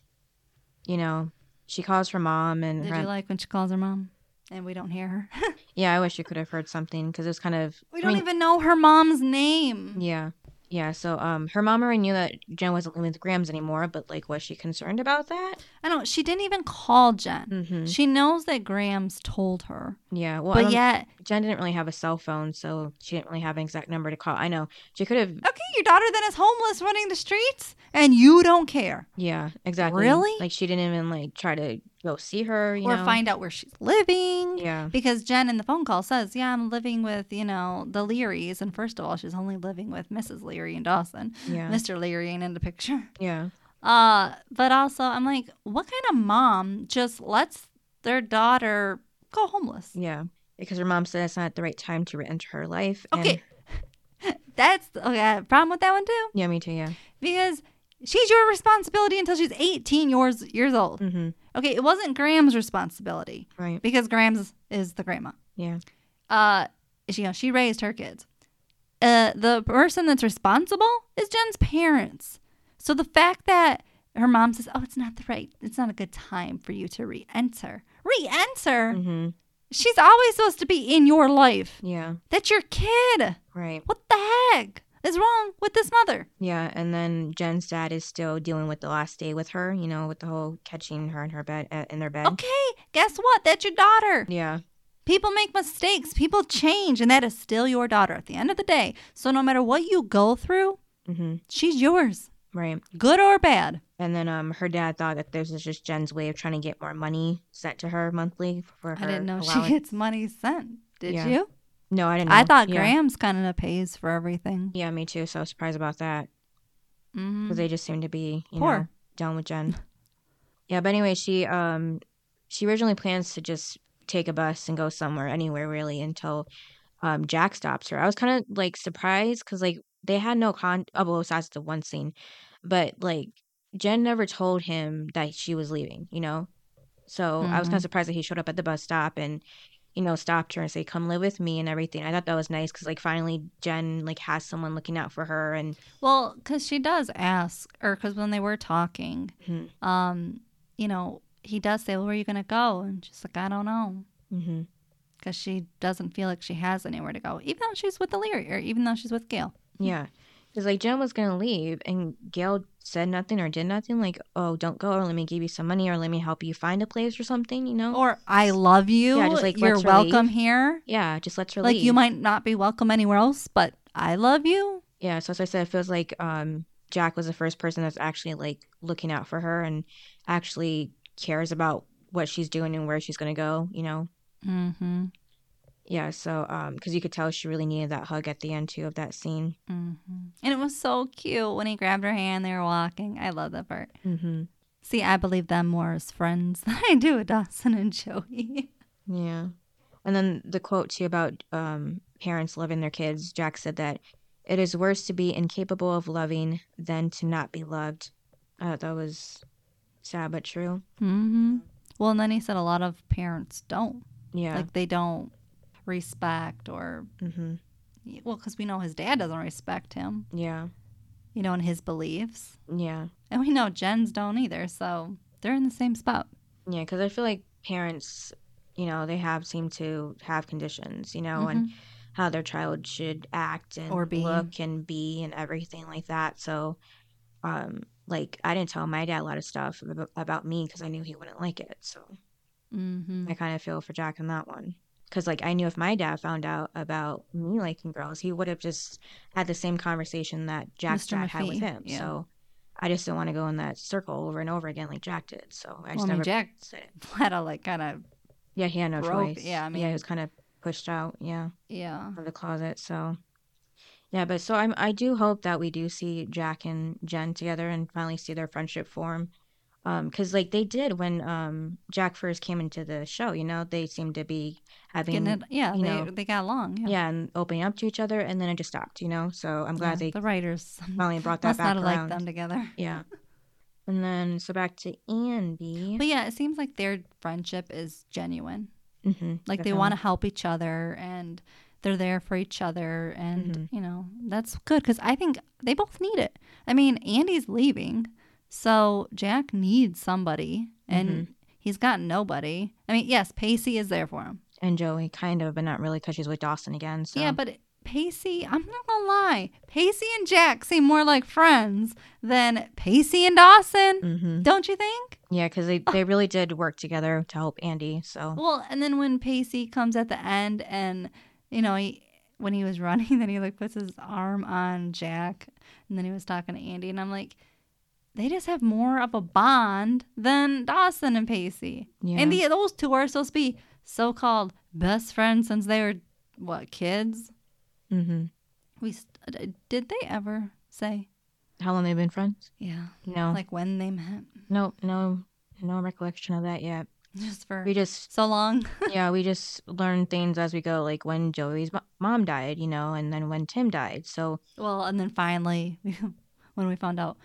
you know, she calls her mom and Did her. you like when she calls her mom and we don't hear her? [LAUGHS] yeah, I wish you could have heard something because it was kind of. we I don't mean, even know her mom's name. Yeah. Yeah. So um, her mom already knew that Jen wasn't living with Grams anymore, but like, was she concerned about that? I don't. She didn't even call Jen. Mm-hmm. She knows that Grams told her, Yeah. Well, but yet, Jen didn't really have a cell phone, so she didn't really have an exact number to call. I know she could have. okay, your daughter then is homeless, running the streets, and you don't care, Yeah, exactly. Really? Like she didn't even like try to go see her. You or know? find out where she's living. Yeah. Because Jen in the phone call says, Yeah, I'm living with, you know, the Learys. And first of all, she's only living with Mrs. Leary and Dawson. Yeah. Mr. Leary ain't in the picture. Yeah. Uh, but also I'm like, what kind of mom just lets their daughter go homeless? Yeah. Because her mom said it's not the right time to enter her life. and- Okay. [LAUGHS] That's okay, I have a problem with that one too. yeah, me too. Yeah. Because she's your responsibility until she's 18 years years old. Mm-hmm. Okay, it wasn't Graham's responsibility Right. because Grams is the grandma. Yeah. uh she, you know, she raised her kids. Uh, the person that's responsible is Jen's parents. So the fact that her mom says, "Oh, it's not the right, it's not a good time for you to re-enter." Re-enter? Mm-hmm. She's always supposed to be in your life. Yeah. That's your kid. Right. What the heck is wrong with this mother? Yeah. And then Jen's dad is still dealing with the last day with her. You know, with the whole catching her in her bed uh, in their bed. Okay, guess what? That's your daughter. Yeah. People make mistakes. People change, and that is still your daughter at the end of the day. So no matter what you go through, Mm-hmm. she's yours. Right. good or bad. And then um, her dad thought that this was just Jen's way of trying to get more money sent to her monthly for her. I didn't know allowance. she gets money sent. Did Yeah. you? No, I didn't. Know. I thought yeah. Grams kind of pays for everything. Yeah, me too. So I was surprised about that because Mm-hmm. they just seem to be you Poor. know done with Jen. [LAUGHS] yeah, but anyway, she um she originally plans to just take a bus and go somewhere, anywhere really, until um Jack stops her. I was kind of like surprised because like they had no con. Oh, well, besides the one scene, but like Jen never told him that she was leaving. You know, so I was kind of surprised that he showed up at the bus stop and. You know, stopped her and say, "Come live with me" and everything. I thought that was nice because, like, finally Jen like has someone looking out for her, and Well, because she does ask, or because when they were talking, Mhm. um, you know, he does say, well, "Where are you gonna go?" And she's like, "I don't know," mm-hmm. because she doesn't feel like she has anywhere to go, even though she's with Illyria, or even though she's with Gail. Yeah. Because, like, Jen was going to leave, and Gail said nothing or did nothing. Like, oh, don't go, or let me give you some money, or let me help you find a place or something, you know? Or I love you. Yeah, just, like, you're welcome leave. here. yeah, just lets her Like leave. you might not be welcome anywhere else, but I love you. Yeah, so as I said, it feels like um, Jack was the first person that's actually, like, looking out for her and actually cares about what she's doing and where she's going to go, you know? Mm-hmm. Yeah, so, um, because you could tell she really needed that hug at the end, too, of that scene. Mm-hmm. And it was so cute when he grabbed her hand. They were walking. I love that part. Mm-hmm. See, I believe them more as friends [LAUGHS] than I do with Dawson and Joey. [LAUGHS] Yeah. And then the quote too about um, parents loving their kids. Jack said that it is worse to be incapable of loving than to not be loved. Thought that was sad but true. Mm-hmm. Well, and then he said a lot of parents don't. Yeah. Like they don't respect or, hmm well, because we know his dad doesn't respect him, Yeah. you know, in his beliefs. Yeah. And we know Jen's don't either. So they're in the same spot. Yeah. Because I feel like parents, you know, they have seem to have conditions, you know, and how their child should act and Or be. look and be and everything like that. So, um, like I didn't tell my dad a lot of stuff about me because I knew he wouldn't like it. So. Mm-hmm. I kind of feel for Jack in that one. Because, like, I knew if my dad found out about me liking girls, he would have just had the same conversation that Jack's Mr. dad had with him. yeah. So I just didn't want to go in that circle over and over again like Jack did. So I just Well, I mean, never Jack said it. [LAUGHS] had to like kind of, Yeah, he had no choice. yeah, I mean, yeah, he was kind of pushed out. Yeah, yeah. of the closet. So yeah, but so I'm I do hope that we do see Jack and Jen together and finally see their friendship form. Um, because like they did when um Jack first came into the show, you know, they seemed to be having it, yeah, you they, know, they got along. Yeah. yeah, and opening up to each other, and then it just stopped, you know. So I'm glad Yeah, they the writers [LAUGHS] finally brought that must back not around. liked them together. Yeah. [LAUGHS] And then so back to Andie. But yeah, it seems like their friendship is genuine. hmm Like they want to help each other and they're there for each other. And, Mhm. you know, that's good because I think they both need it. I mean, Andie's leaving. So Jack needs somebody and Mhm. he's got nobody. I mean, yes, Pacey is there for him. and Joey, kind of, but not really, because she's with Dawson again. So Yeah, but Pacey, I'm not gonna lie, Pacey and Jack seem more like friends than Pacey and Dawson. hmm Don't you think? yeah, because they they really did work together to help Andie. So Well, and then when Pacey comes at the end and, you know, he, when he was [LAUGHS] running, then he like puts his arm on Jack and then he was talking to Andie. And I'm like, they just have more of a bond than Dawson and Pacey. yeah, And the, those two are supposed to be so called best friends since they were, what, kids? hmm We st- Did they ever say? how long they've been friends? Yeah. No, Like when they met? no, no, no recollection of that yet. Just for We just so long? [LAUGHS] yeah, we just learn things as we go, like when Joey's mo- mom died, you know, and then when Tim died. So Well, and then finally, [LAUGHS] when we found out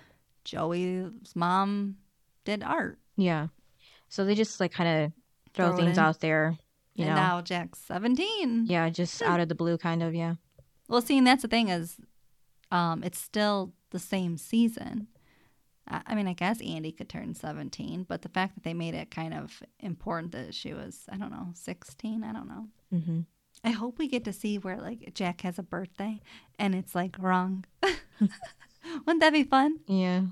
Joey's mom did art, yeah, so they just like kind of throw Throw things out there, you and know. now Jack's 17. Yeah, just out of the blue, kind of. Yeah. Well, seeing that's the thing is, um, it's still the same season. I, I mean, I guess Andie could turn 17, but the fact that they made it kind of important that she was, I don't know, 16, I don't know. hmm I hope we get to see where like Jack has a birthday and it's like wrong. [LAUGHS] [LAUGHS] [LAUGHS] Wouldn't that be fun? Yeah,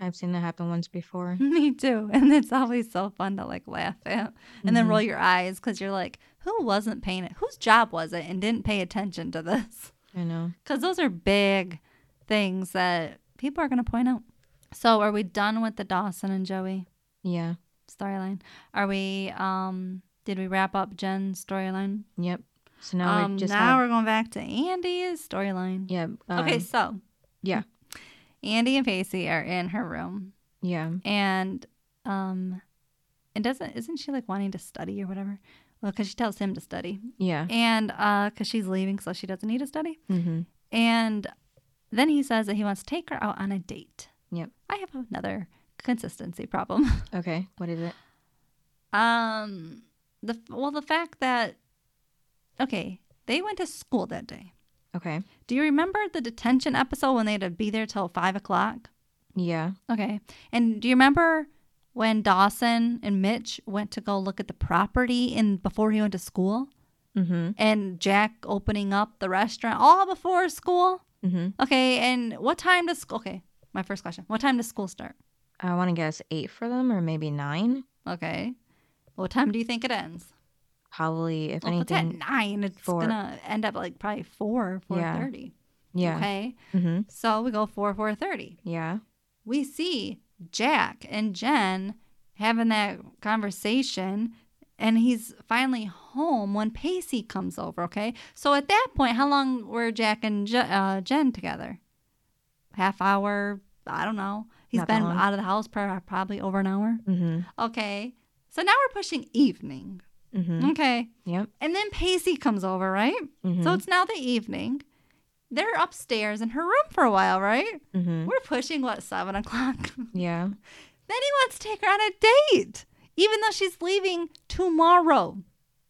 I've seen that happen once before. [LAUGHS] Me too. And it's always so fun to like laugh at and then Mhm. roll your eyes because you're like, who wasn't paying it? Whose job was it and didn't pay attention to this? I know. Because those are big things that people are going to point out. So are we done with the Dawson and Joey Yeah. storyline? Are we um did we wrap up Jen's storyline? Yep. So now um we just now have, we're going back to Andie's storyline. yeah. okay, um, so yeah. Andie and Pacey are in her room Yeah. and um and doesn't isn't she like wanting to study or whatever? Well, because she tells him to study, Yeah. and uh, because she's leaving, so she doesn't need to study. Mm-hmm. And then he says that he wants to take her out on a date. Yep. I have another consistency problem. [LAUGHS] Okay. What is it? um, the well, the fact that okay, they went to school that day. Okay. Do you remember the detention episode when they had to be there till five o'clock? Yeah. Okay, and do you remember when Dawson and Mitch went to go look at the property in before he went to school, Mm-hmm. and Jack opening up the restaurant all before school? Mm-hmm. Okay, and what time does school? Okay, my first question: What time does school start? I want to guess eight for them, or maybe nine. Okay, what time do you think it ends? Probably, if Well, if it's anything. at nine, it's four. gonna end up like probably four, four Yeah. thirty. Yeah. Okay, Mm-hmm. so we go four, four thirty. Yeah. We see Jack and Jen having that conversation, and he's finally home when Pacey comes over. Okay, so at that point, how long were Jack and Je- uh, Jen together? Half hour. I don't know. He's Not been out of the house for probably over an hour. Mm-hmm. Okay, so now we're pushing evening. Mm-hmm. Okay. Yep. And then Pacey comes over, right? Mm-hmm. So it's now the evening. They're upstairs in her room for a while, right? mm-hmm. We're pushing, what, seven o'clock? [LAUGHS] Yeah. then he wants to take her on a date, even though she's leaving tomorrow.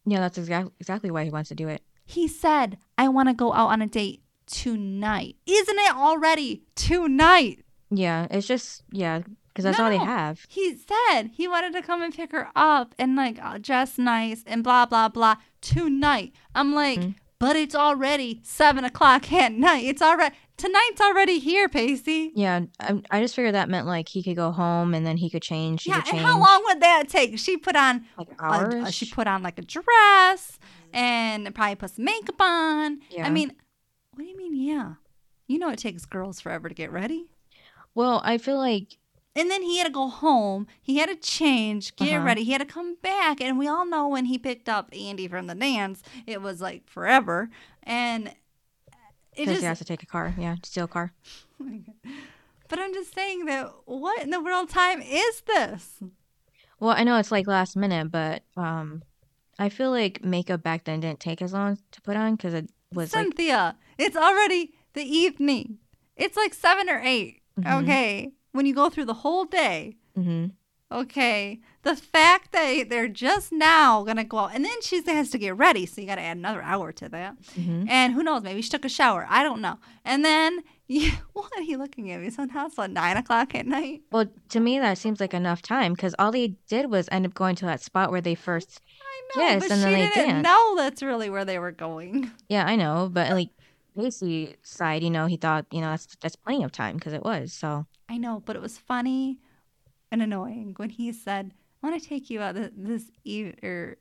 Yeah. That's exactly exactly why he wants to do it. He said, I want to go out on a date tonight. Isn't it already tonight? Yeah. It's just yeah, because that's all they have. He said he wanted to come and pick her up and like uh, dress nice and blah, blah, blah tonight. I'm like, Mhm. but it's already seven o'clock at night. It's already, tonight's already here, Pacey. Yeah. I, I just figured that meant like he could go home and then he could change. Yeah, could and how long would that take? She put on Like a- she put on like a dress and probably put some makeup on. Yeah. I mean, what do you mean? Yeah, you know it takes girls forever to get ready. Well, I feel like And then he had to go home. He had to change, get Uh-huh. ready. He had to come back. And we all know when he picked up Andie from the dance, it was like forever. And it because just. he has to take a car. Yeah, steal a car. [LAUGHS] but I'm just saying that what in the world time is this? Well, I know it's like last minute, but um, I feel like makeup back then didn't take as long to put on because it was like Cynthia, it's already the evening. It's like seven or 8 Mhm. Okay. When you go through the whole day. hmm Okay. The fact that they're just now to go out and then she has to get ready. So you got to add another hour to that. hmm And who knows? Maybe she took a shower. I don't know. And then, [LAUGHS] you, what are you looking at me? So now it's like nine o'clock at night. Well, to me that seems like enough time because all they did was end up going to that spot where they first. I know, Yes, but and she then they didn't know that's really where they were going. [LAUGHS] Yeah, I know, but like Pacey side, you know, he thought you know that's that's plenty of time because it was so. I know, but it was funny and annoying when he said, "I want to take you out this eve or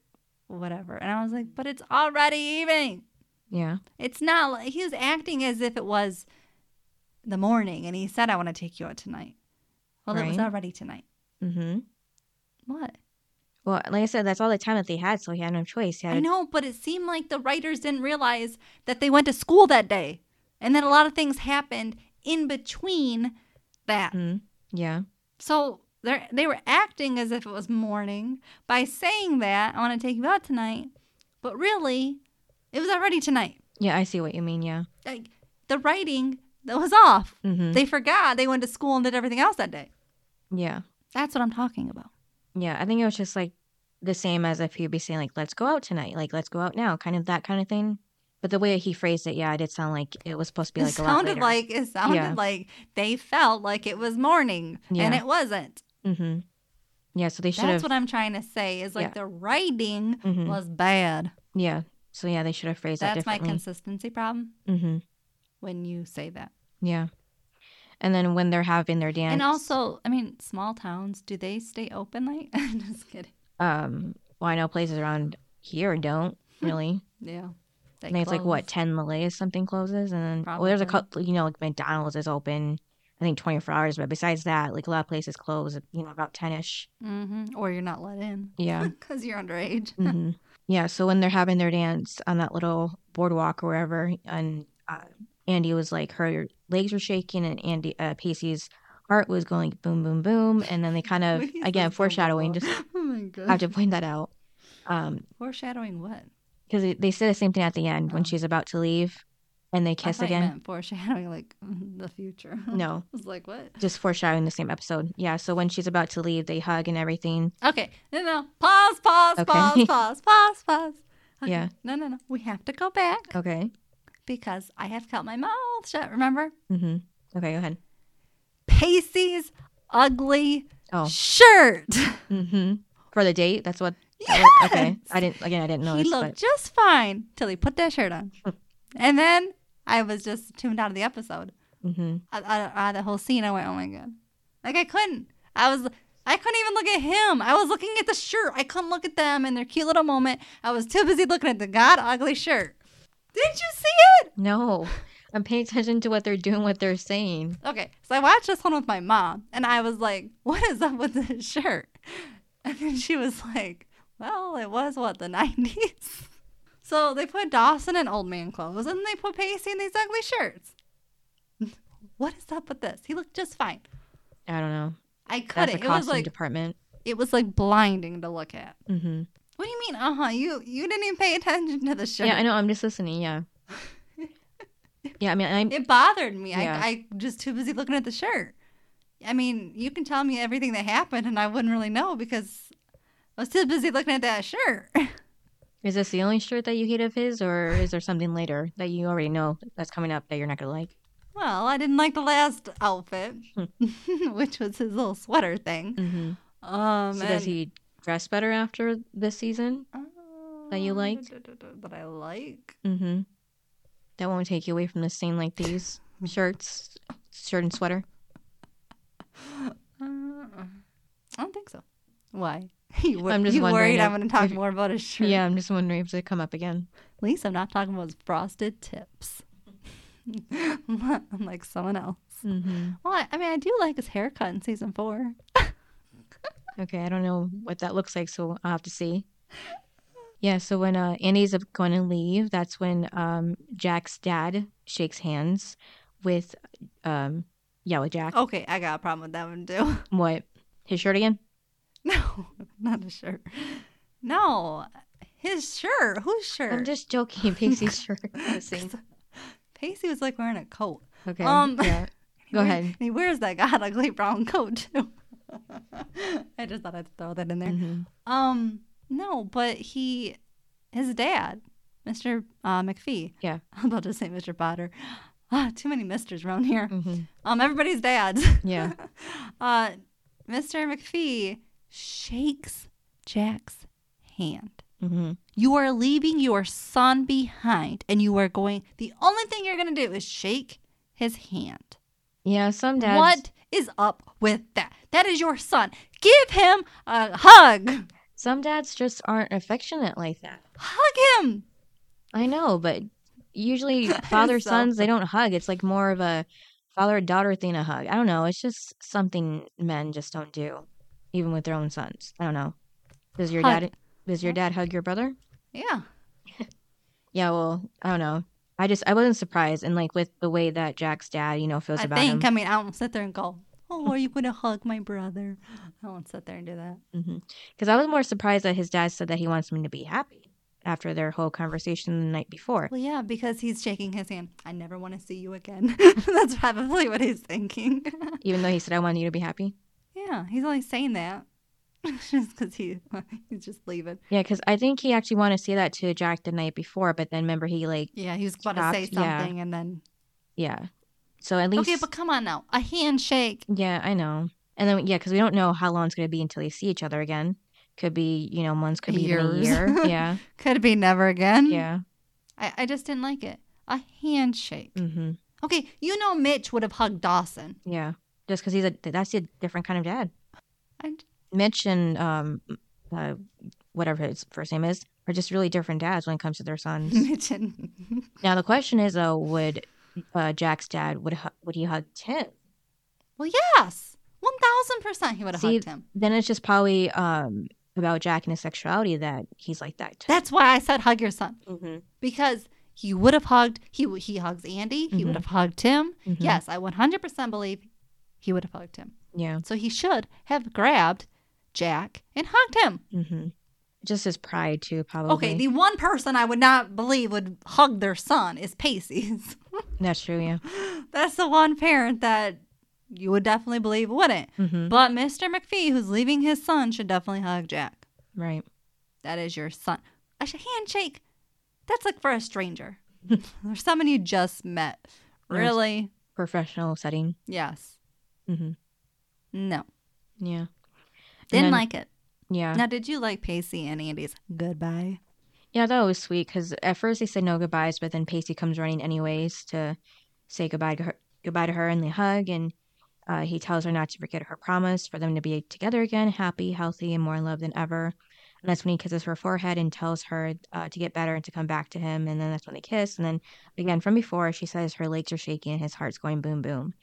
whatever," and I was like, "But it's already evening. Yeah. It's not." Like, he was acting as if it was the morning, and he said, "I want to take you out tonight." Well, it was already tonight. Mm hmm. What? Well, like I said, that's all the time that they had, so he had no choice. He had I know, but it seemed like the writers didn't realize that they went to school that day, and that a lot of things happened in between that. Mhm. Yeah. So they they were acting as if it was morning by saying that I want to take you out tonight, but really, it was already tonight. Yeah, I see what you mean. Yeah. Like the writing that was off. hmm They forgot they went to school and did everything else that day. Yeah. That's what I'm talking about. Yeah. I think it was just like the same as if he'd be saying like, "Let's go out tonight," like "Let's go out now," kind of that kind of thing. But the way he phrased it, yeah, it did sound like it was supposed to be it like a lot sounded like it sounded Yeah. like they felt like it was morning, and it wasn't. hmm Yeah. So they should That's what I'm trying to say. Is like Yeah. the writing Mhm. was bad. Yeah. So yeah, they should have phrased that That's my consistency problem hmm when you say that. Yeah. And then when they're having their dance, And also, I mean, small towns, do they stay open late? [LAUGHS] I'm just kidding. um, well, I know places around here don't [LAUGHS] really. Yeah. I think it's like what ten Malays something closes, and then well, there's a couple. You know, like McDonald's is open, I think 24 hours. But besides that, like a lot of places close, you know, about 10 ish. hmm Or you're not let in Yeah. [LAUGHS] because you're underage. hmm Yeah. So when they're having their dance on that little boardwalk or wherever, and uh, Andie was like, her legs were shaking, and Andie uh, Pacey's heart was going like, boom, boom, boom, and then they kind of [LAUGHS] again foreshadowing. Just [LAUGHS] oh my have to point that out. Um, Foreshadowing what? Because they, say the same thing at the end when she's about to leave, and they kiss again. meant foreshadowing like [LAUGHS] the future. [LAUGHS] No, I was like, what? just foreshadowing the same episode. Yeah. So when she's about to leave, they hug and everything. Okay, no, no. Pause, pause, Okay. pause, pause, [LAUGHS] pause, pause. Okay. Yeah. No, no, no. We have to go back Okay. because I have kept my mouth shut. Remember? Mm-hmm. Okay. Go ahead. Pacey's ugly Oh. shirt. Mm-hmm. For the date, that's what. Yes! Okay. I didn't. Again, I didn't know he looked but just fine till he put that shirt on. [LAUGHS] and then I was just tuned out of the episode. mm-hmm. Out- out the whole scene, I went, oh my God. Like, I couldn't. I was. I couldn't even look at him. I was looking at the shirt. I couldn't look at them and their cute little moment. I was too busy looking at the god ugly shirt. Didn't you see it? no, I'm paying attention to what they're doing, what they're saying. Okay, so I watched this one with my mom, and I was like, "What is up with this shirt?" And then she was like, "Well, it was what the [LAUGHS] '90s." So they put Dawson in old man clothes, and they put Pacey in these ugly shirts. [LAUGHS] What is up with this? He looked just fine. I don't know. I couldn't. It was like department. it was like blinding to look at. Mm-hmm. What do you mean? Uh huh. You you didn't even pay attention to the shirt. Yeah, I know. I'm just listening. Yeah. [LAUGHS] Yeah, I mean, I'm. It bothered me. Yeah. I I just too busy looking at the shirt. I mean, you can tell me everything that happened, and I wouldn't really know because I was too busy looking at that shirt. [LAUGHS] Is this the only shirt that you hate of his, or is there something later that you already know that's coming up that you're not gonna like? well, I didn't like the last outfit, [LAUGHS] which was his little sweater thing. Mm-hmm. Um, So does he dress better after this season? that you like? [LAUGHS] That I like. Mm-hmm. That won't take you away from the scene like these shirts, shirt and sweater. [GASPS] Uh, I don't think so. Why? [LAUGHS] You, I'm just you worried I'm going to talk if- more about his shirt? Yeah, I'm just wondering if they come up again. At least I'm not talking about his frosted tips. [LAUGHS] I'm like someone else. Mm-hmm. Well, I, I mean, I do like his haircut in season four. [LAUGHS] Okay, I don't know what that looks like, so I'll have to see. Yeah, so when uh, Andie's going to leave, that's when um, Jack's dad shakes hands with, um, with Jack. Okay, I got a problem with that one too. What? His shirt again? [LAUGHS] No, not his shirt. No, his shirt. Whose shirt? I'm just joking. Pacey's [LAUGHS] shirt. Pacey was like wearing a coat. Okay. Um, yeah. Go [LAUGHS] wears- ahead. He wears that god ugly brown coat too. I just thought I'd throw that in there. Mhm. Um, no, but he, his dad, Mr. Uh, McPhee. Yeah. I'm about to say Mr. Potter. [GASPS] Ah, too many misters around here. Mhm. Um, everybody's dads. Yeah. uh, Mr. McPhee shakes Jack's hand. Mhm. You are leaving your son behind, and you are going. The only thing you're going to do is shake his hand. Yeah, some dads. What is up with that? That is your son. Give him a hug. Some dads just aren't affectionate like that. Hug him. I know, but usually [LAUGHS] father so sons they don't hug. It's like more of a father daughter thing to hug. I don't know. It's just something men just don't do, even with their own sons. I don't know. Does your Hug. dad does your dad hug your brother? Yeah. [LAUGHS] Yeah, well, I don't know. I just I wasn't surprised, and like with the way that Jack's dad, you know, feels I about think. him. I mean, I don't sit there and go, "Oh, are you going to hug my brother?" I won't sit there and do that. Mm-hmm. Because I was more surprised that his dad said that he wants me to be happy after their whole conversation the night before. Well, yeah, because he's shaking his hand. I never want to see you again. [LAUGHS] That's probably what he's thinking. [LAUGHS] Even though he said, "I want you to be happy." Yeah, he's only saying that [LAUGHS] just because he [LAUGHS] he's just leaving. Yeah, because I think he actually wanted to say that to Jack the night before, but then remember he like, Yeah, he was about to say Stopped, yeah. something and then. yeah. So at least, Okay, but come on now, a handshake. yeah, I know. And then yeah, because we don't know how long it's gonna be until they see each other again. Could be you know months, could be even a Years. year. [LAUGHS] Yeah, Could be never again. yeah. I, I just didn't like it. A handshake. hmm Okay, you know Mitch would have hugged Dawson. Yeah, just because he's a that's a different kind of dad. I, Mitch and um, uh, whatever his first name is are just really different dads when it comes to their sons. [LAUGHS] Mitch and [LAUGHS] now the question is though, would uh, Jack's dad would would he hug Tim? Well, yes, one thousand percent, he would have hugged him. Then it's just probably um about Jack and his sexuality that he's like that. That's why I said hug your son mm-hmm. because he would have hugged. He he hugs Andie. He Mhm. would have hugged him. Mhm. Yes, I one hundred percent believe he would have hugged him. Yeah. So he should have grabbed Jack and hugged him. Mm-hmm. Just his pride too, probably. Okay, the one person I would not believe would hug their son is Pacey's. [LAUGHS] That's true. Yeah. That's the one parent that you would definitely believe wouldn't. Mm-hmm. But Mr. McPhee, who's leaving his son, should definitely hug Jack. Right. That is your son. A handshake, that's like for a stranger. [LAUGHS] or someone you just met. Really? Professional setting. Yes. Mm-hmm. No. Yeah. Didn't then- like it. Yeah. Now, did you like Pacey and Andie's goodbye? Yeah, that was sweet because at first they said no goodbyes, but then Pacey comes running anyways to say goodbye to her, goodbye to her, and they hug, and uh, he tells her not to forget her promise for them to be together again, happy, healthy, and more in love than ever. And that's when he kisses her forehead and tells her uh, to get better and to come back to him. And then that's when they kiss. And then again from before, she says her legs are shaking and his heart's going boom boom,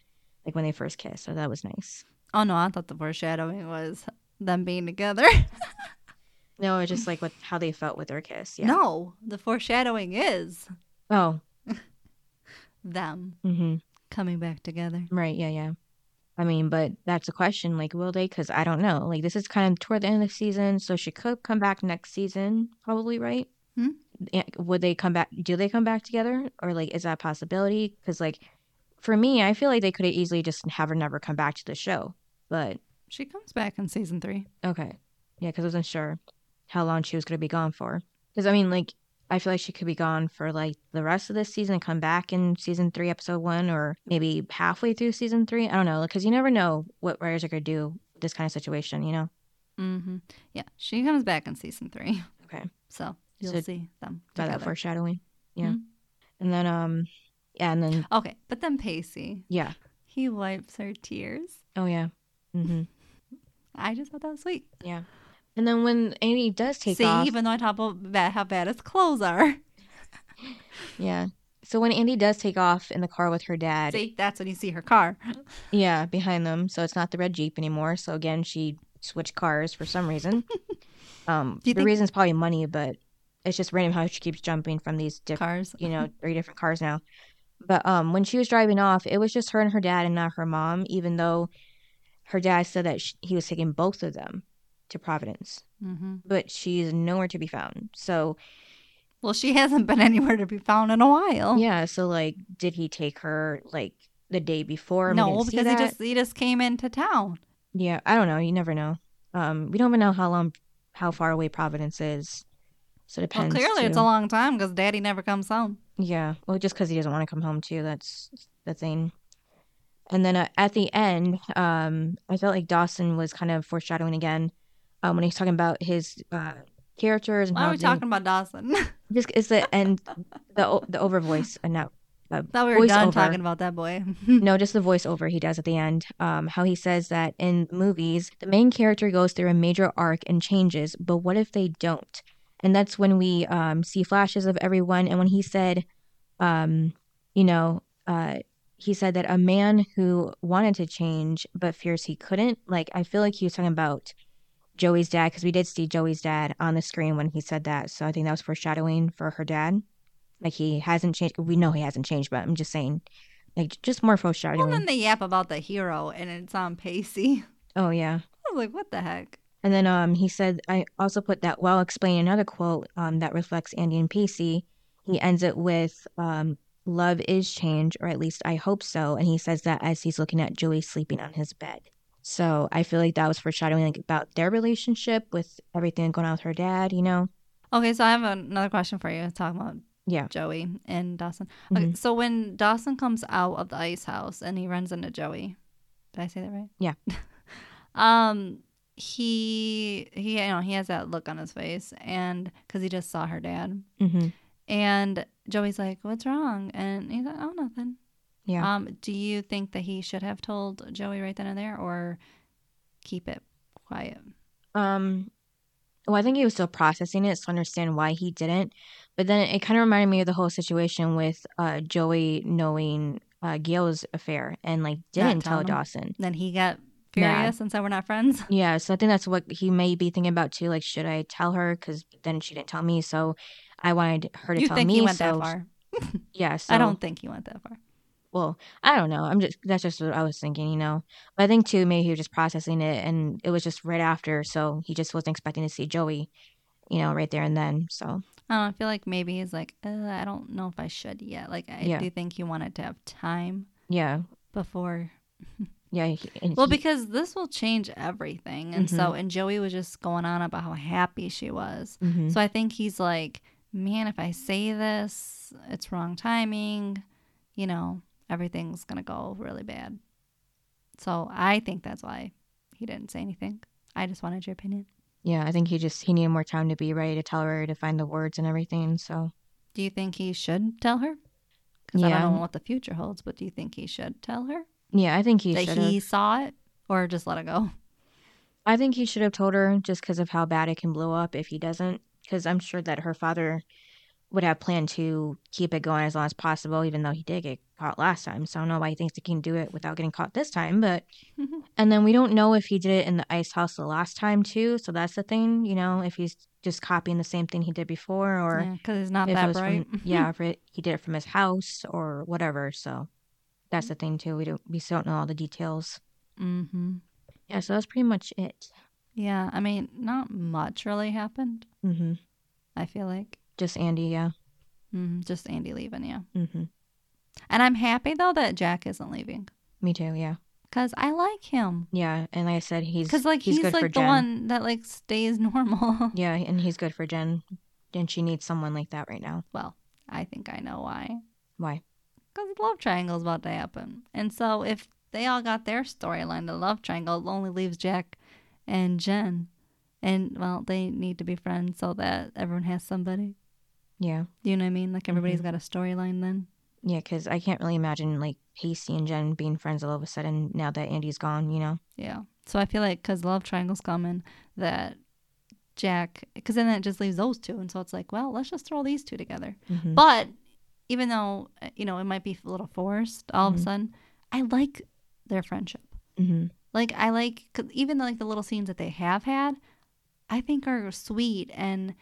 like when they first kissed. So that was nice. Oh, no, I thought the foreshadowing was them being together. [LAUGHS] No, it's just like what how they felt with their kiss. Yeah. No, the foreshadowing is Oh. [LAUGHS] them Mm-hmm. coming back together. Right. Yeah. Yeah. I mean, but that's a question. Like, will they? Because I don't know. Like, this is kind of toward the end of the season, so she could come back next season, probably. Right? Hmm? Yeah, Would they come back? Do they come back together, or like, is that a possibility? Because like, for me, I feel like they could have easily just have her never come back to the show. But She comes back in season three. okay, yeah, because I wasn't sure how long she was going to be gone for. Because I mean, like, I feel like she could be gone for like the rest of this season and come back in season three, episode one, or maybe halfway through season three. I don't know, because you never know what writers are going to do with this kind of situation, you know? Mm-hmm. Yeah, she comes back in season three. Okay. So you'll So- see them By that foreshadowing. Yeah. Mhm. And then, um, and then, Okay, but then Pacey, yeah. he wipes her tears. Oh, yeah. hmm I just thought that was sweet. Yeah. And then when Andie does take off see, off, even though I talk about bad, how bad his clothes are. [LAUGHS] yeah. So when Andie does take off in the car with her dad, see, that's when you see her car. Yeah, behind them. So it's not the red Jeep anymore. So again, she switched cars for some reason. [LAUGHS] um, the think- reason's probably money, but it's just random how she keeps jumping from these different, Cars. you know, three different cars now. But um, when she was driving off, it was just her and her dad, and not her mom. Even though her dad said that sh he was taking both of them to Providence, Mm-hmm. but she's nowhere to be found. So Well, she hasn't been anywhere to be found in a while. yeah, so like, did he take her like the day before? No, because he just he just came into town. Yeah, I don't know. You never know. Um, we don't even know how long, how far away Providence is. So it Well, depends. clearly it's a long time because Daddy never comes home. Yeah, well, just because he doesn't want to come home too. That's the thing. And then uh, at the end, um, I felt like Dawson was kind of foreshadowing again, um, when he's talking about his uh characters and Why how are we they- talking about Dawson? [LAUGHS] Just it's the end, the the over voice, and now uh, Thought we were done voiceover. talking about that boy. [LAUGHS] no, just the voiceover he does at the end. Um, how he says that in movies, the main character goes through a major arc and changes, but what if they don't? And that's when we um, see flashes of everyone. And when he said, um, you know, uh, he said that a man who wanted to change but fears he couldn't, like, I feel like he was talking about Joey's dad, because we did see Joey's dad on the screen when he said that. So I think that was foreshadowing for her dad. Like, he hasn't changed. We know he hasn't changed, but I'm just saying, like, just more foreshadowing. well, then they yap about the hero and it's on Pacey. Oh yeah. [LAUGHS] I was like, what the heck? And then um he said I also put that while explaining another quote um that reflects Andie and Pacey. He ends it with um love is change or at least I hope so and he says that as he's looking at Joey sleeping on his bed. So I feel like that was foreshadowing like about their relationship with everything going on with her dad, you know. Okay, so I have another question for you. Talking about Yeah. Joey and Dawson. Okay, Mhm. so when Dawson comes out of the ice house and he runs into Joey, did I say that right? Yeah. [LAUGHS] um, he he you know he has that look on his face and because he just saw her dad Mhm. and Joey's like, "What's wrong?" And he's like, "Oh, nothing." Yeah. Um, do you think that he should have told Joey right then and there, or keep it quiet? Um, well, I think he was still processing it to understand why he didn't. But then it kind of reminded me of the whole situation with uh, Joey knowing uh, Gail's affair and like didn't tell him. Dawson. Then he got Mad. and said we're not friends. [LAUGHS] Yeah, so I think that's what he may be thinking about too. Like, should I tell her? Because then she didn't tell me, so I wanted her to You tell think me. he went so that far? [LAUGHS] yeah, so I don't think he went that far. Well, I don't know. I'm just that's just what I was thinking, you know. But I think too, maybe he was just processing it, and it was just right after, so he just wasn't expecting to see Joey, you know, right there and then. So I don't know. I feel like maybe he's like, uh, I don't know if I should yet. Like, I Yeah. do think he wanted to have time yeah, before. [LAUGHS] yeah. he- Well, he- because this will change everything. And so, and Joey was just going on about how happy she was. Mhm. So I think he's like, man, if I say this, it's wrong timing. You know, everything's going to go really bad. So I think that's why he didn't say anything. I just wanted your opinion. yeah, I think he just he needed more time to be ready to tell her to find the words and everything. So Do you think he should tell her? Because I don't know what the future holds, but do you think he should tell her yeah, I think he that should he saw it or just let it go? I think he should have told her just because of how bad it can blow up if he doesn't. Because I'm sure that her father would have planned to keep it going as long as possible, even though he did get caught last time. So I don't know why he thinks he can do it without getting caught this time. But [LAUGHS] and then we don't know if he did it in the ice house the last time too. So that's the thing, you know, if he's just copying the same thing he did before, or Because he's not that bright. from [LAUGHS] yeah, if it, he did it from his house or whatever. So that's the thing too. We don't we still don't know all the details. mm-hmm. Yeah, so that's pretty much it. Yeah, I mean, not much really happened. Mm-hmm. I feel like Just Andie, yeah. Mm-hmm. just Andie leaving, yeah. hmm And I'm happy though that Jack isn't leaving Me too, yeah. because I like him. Yeah, and like I said, he's Because like he's, good for like the Jen. one that like stays [LAUGHS] normal. Yeah, and he's good for Jen. And she needs someone like that right now. well, I think I know why. Why? Because the love triangle's about to happen, and so if they all got their storyline, the love triangle only leaves Jack and Jen, and well, they need to be friends so that everyone has somebody. Yeah. You know what I mean? Like everybody's Mhm. got a storyline then. Yeah, because I can't really imagine like Pacey and Jen being friends all of a sudden now that Andie's gone, you know? Yeah. So I feel like because love triangle's coming, that Jack, because then that just leaves those two. And so it's like, well, let's just throw these two together. Mhm. But even though, uh, you know, it might be a little forced all of Mhm. a sudden, I like their friendship. hmm Like, I like, cause even like the little scenes that they have had, I think are sweet. And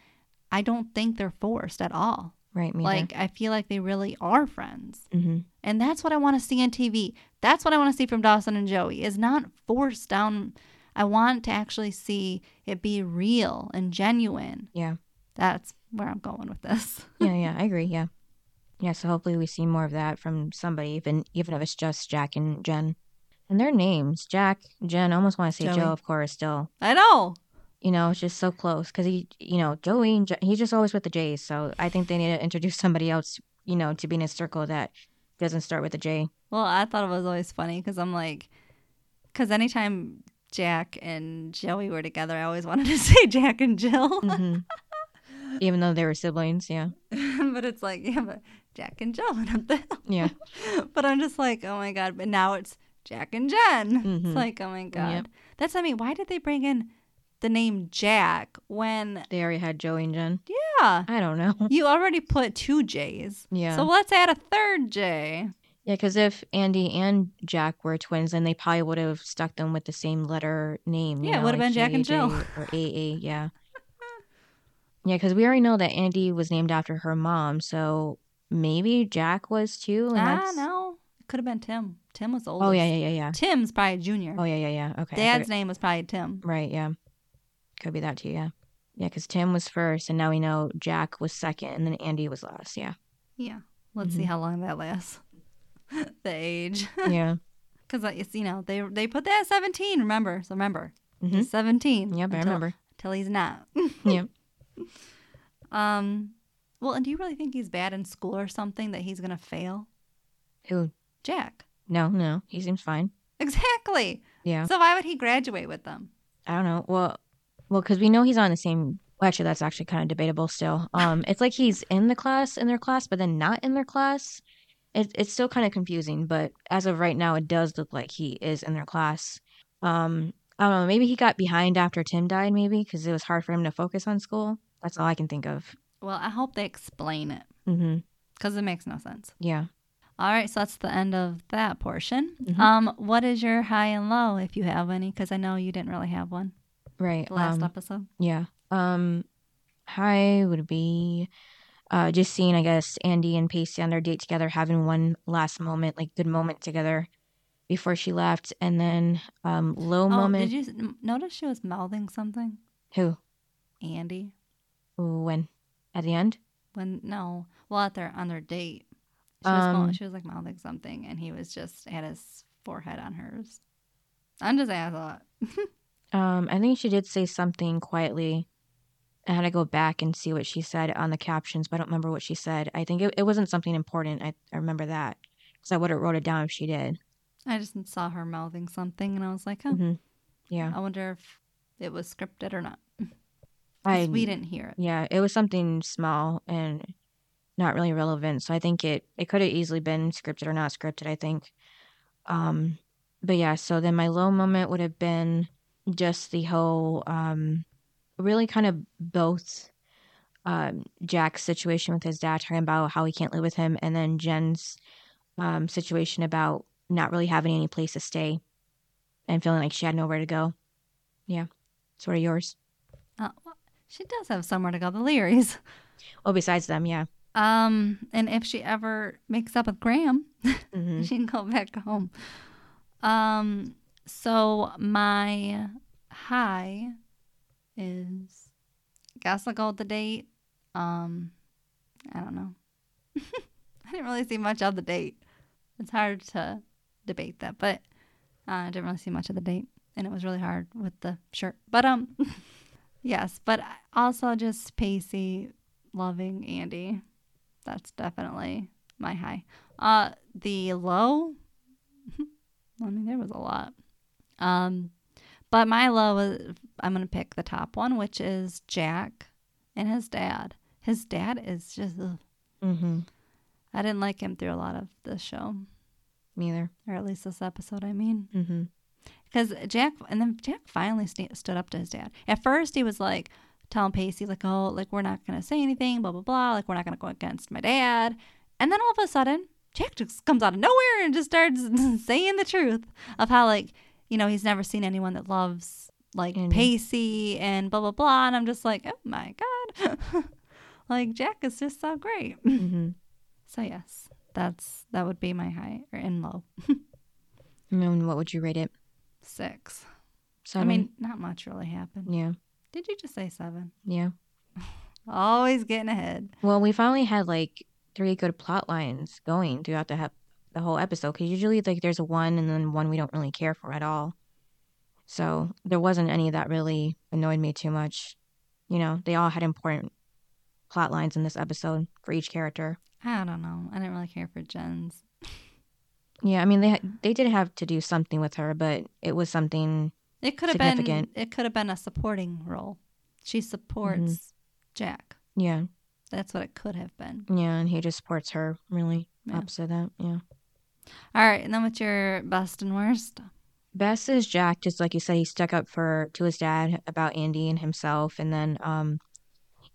I don't think they're forced at all. Right, me like, I feel like they really are friends. hmm And that's what I want to see on TV. That's what I want to see from Dawson and Joey. Is not forced down. I want to actually see it be real and genuine. Yeah. That's where I'm going with this. Yeah, [LAUGHS] yeah, I agree. Yeah. Yeah, so hopefully we see more of that from somebody, even even if it's just Jack and Jen. And their names, Jack, Jen, I almost want to say Joey. Joe, of course, still. I know. You know, it's just so close because he, you know, Joey, and Je- he's just always with the J's. So I think they need to introduce [LAUGHS] somebody else, you know, to be in a circle that doesn't start with a J. Well, I thought it was always funny because I'm like, because anytime Jack and Joey were together, I always [LAUGHS] wanted to say Jack and Jill. hmm [LAUGHS] Even though they were siblings, yeah. but it's like, yeah, but Jack and Jill. [LAUGHS] And I'm the Yeah. [LAUGHS] but I'm just like, oh my god! But now it's Jack and Jen. Mhm. [LAUGHS] It's like, oh my god. Yep. That's I mean, why did they bring in the name Jack when? They already had Joey and Jen. Yeah, I don't know. you already put two J's. Yeah. So let's add a third J. Yeah, because if Andie and Jack were twins, then they probably would have stuck them with the same letter name. Yeah, it would have like been Jack and. Jill. Or AA, yeah. Yeah, because we already know that Andie was named after her mom, so maybe Jack was too. And Ah, that's... no, it could have been Tim. Tim was old. Oh, yeah, yeah, yeah, yeah. Tim's probably junior. Oh, yeah, yeah, yeah. Okay. Dad's name was probably Tim. Right, yeah. Could be that too, yeah. Yeah, because Tim was first, and now we know Jack was second, and then Andie was last, yeah. Yeah. Let's see Mhm. how long that lasts. [LAUGHS] the age, Yeah. [LAUGHS] because it's you know they they put that at 17. Remember, so remember, hmm he's 17. Yep, I remember. Till he's not. [LAUGHS] Yep. Um. Well, and do you really think he's bad in school or something that he's gonna fail? Who? Jack. No, no. He seems fine. Exactly. Yeah. So why would he graduate with them? I don't know. Well, well, because we know he's on the same. Well, actually, that's actually kind of debatable still. [LAUGHS] Um, it's like he's in the class, in their class, but then not in their class. It, it's still kind of confusing, but as of right now, it does look like he is in their class. Um, I don't know. Maybe he got behind after Tim died, maybe because it was hard for him to focus on school. That's all I can think of. Well, I hope they explain it Mm-hmm. because it makes no sense. Yeah. All right, so that's the end of that portion. Mhm. Um, what is your high and low, if you have any? Because I know you didn't really have one Right. last um, episode. Yeah. Um, high would be uh, just seeing, I guess, Andie and Pacey on their date together, having one last moment, like good moment together before she left. And then um, low Oh, moment. did you notice she was mouthing something? Who? Andie. When? At the end? When no, well, at their on their date, she was, Um, she was like mouthing something, and he was just had his forehead on hers. I'm just saying, I thought. [LAUGHS] Um, I think she did say something quietly. I had to go back and see what she said on the captions, but I don't remember what she said. I think it, it wasn't something important. I, I remember that because I would have wrote it down if she did. I just saw her mouthing something, and I was like, oh, hmm Yeah. I wonder if it was scripted or not. I we didn't hear it. Yeah, it was something small and not really relevant. So I think it it could have easily been scripted or not scripted. I think. Um, but yeah. So then my low moment would have been just the whole um, really kind of both um, Jack's situation with his dad talking about how he can't live with him, and then Jen's um, situation about not really having any place to stay and feeling like she had nowhere to go. Yeah. So what are yours? Uh, well, she does have somewhere to go. The Learys. [LAUGHS] Oh, besides them, yeah. Um, and if she ever makes up with Grams, [LAUGHS] hmm she can go back home. Um, so my high is, I guess I'll go with the date. Um, I don't know. [LAUGHS] I didn't really see much of the date. It's hard to debate that, but uh, I didn't really see much of the date, and it was really hard with the shirt. But um, yes, but also just Pacey loving Andie. That's definitely my high. Uh, the low. [LAUGHS] I mean, there was a lot. Um, but my low is I'm gonna pick the top one, which is Jack and his dad. His dad is just. Mm-hmm. I didn't like him through a lot of the show, Me either. or at least this episode. I mean, Mm-hmm. Because Jack and then Jack finally sta stood up to his dad. At first, he was like telling Pacey like, "Oh, like we're not gonna say anything, blah blah blah. Like we're not gonna go against my dad." And then all of a sudden, Jack just comes out of nowhere and just starts [LAUGHS] saying the truth of how like you know he's never seen anyone that loves like Andie. Pacey and blah blah blah. And I'm just like, oh my god, [LAUGHS] like Jack is just so great. Mm-hmm. [LAUGHS] So yes, that's that would be my high or in low And what would you rate it? Six. Seven. I mean, not much really happened. yeah, Did you just say seven? yeah. [LAUGHS] Always getting ahead. Well, we finally had like three good plot lines going throughout the hep- the whole episode. Because usually, like, there's a one and then one we don't really care for at all. So there wasn't any that really annoyed me too much. You know, they all had important plot lines in this episode for each character. I don't know. I didn't really care for Jen's. Yeah, I mean they they did have to do something with her, but it was something. It could have been. It could have been a supporting role. She supports Jack. Yeah, That's what it could have been. yeah, and he just supports her. Really, Yeah. opposite that. Yeah. All right, and then what's your best and worst? Best is Jack, just like you said, he stuck up for to his dad about Andie and himself, and then, um,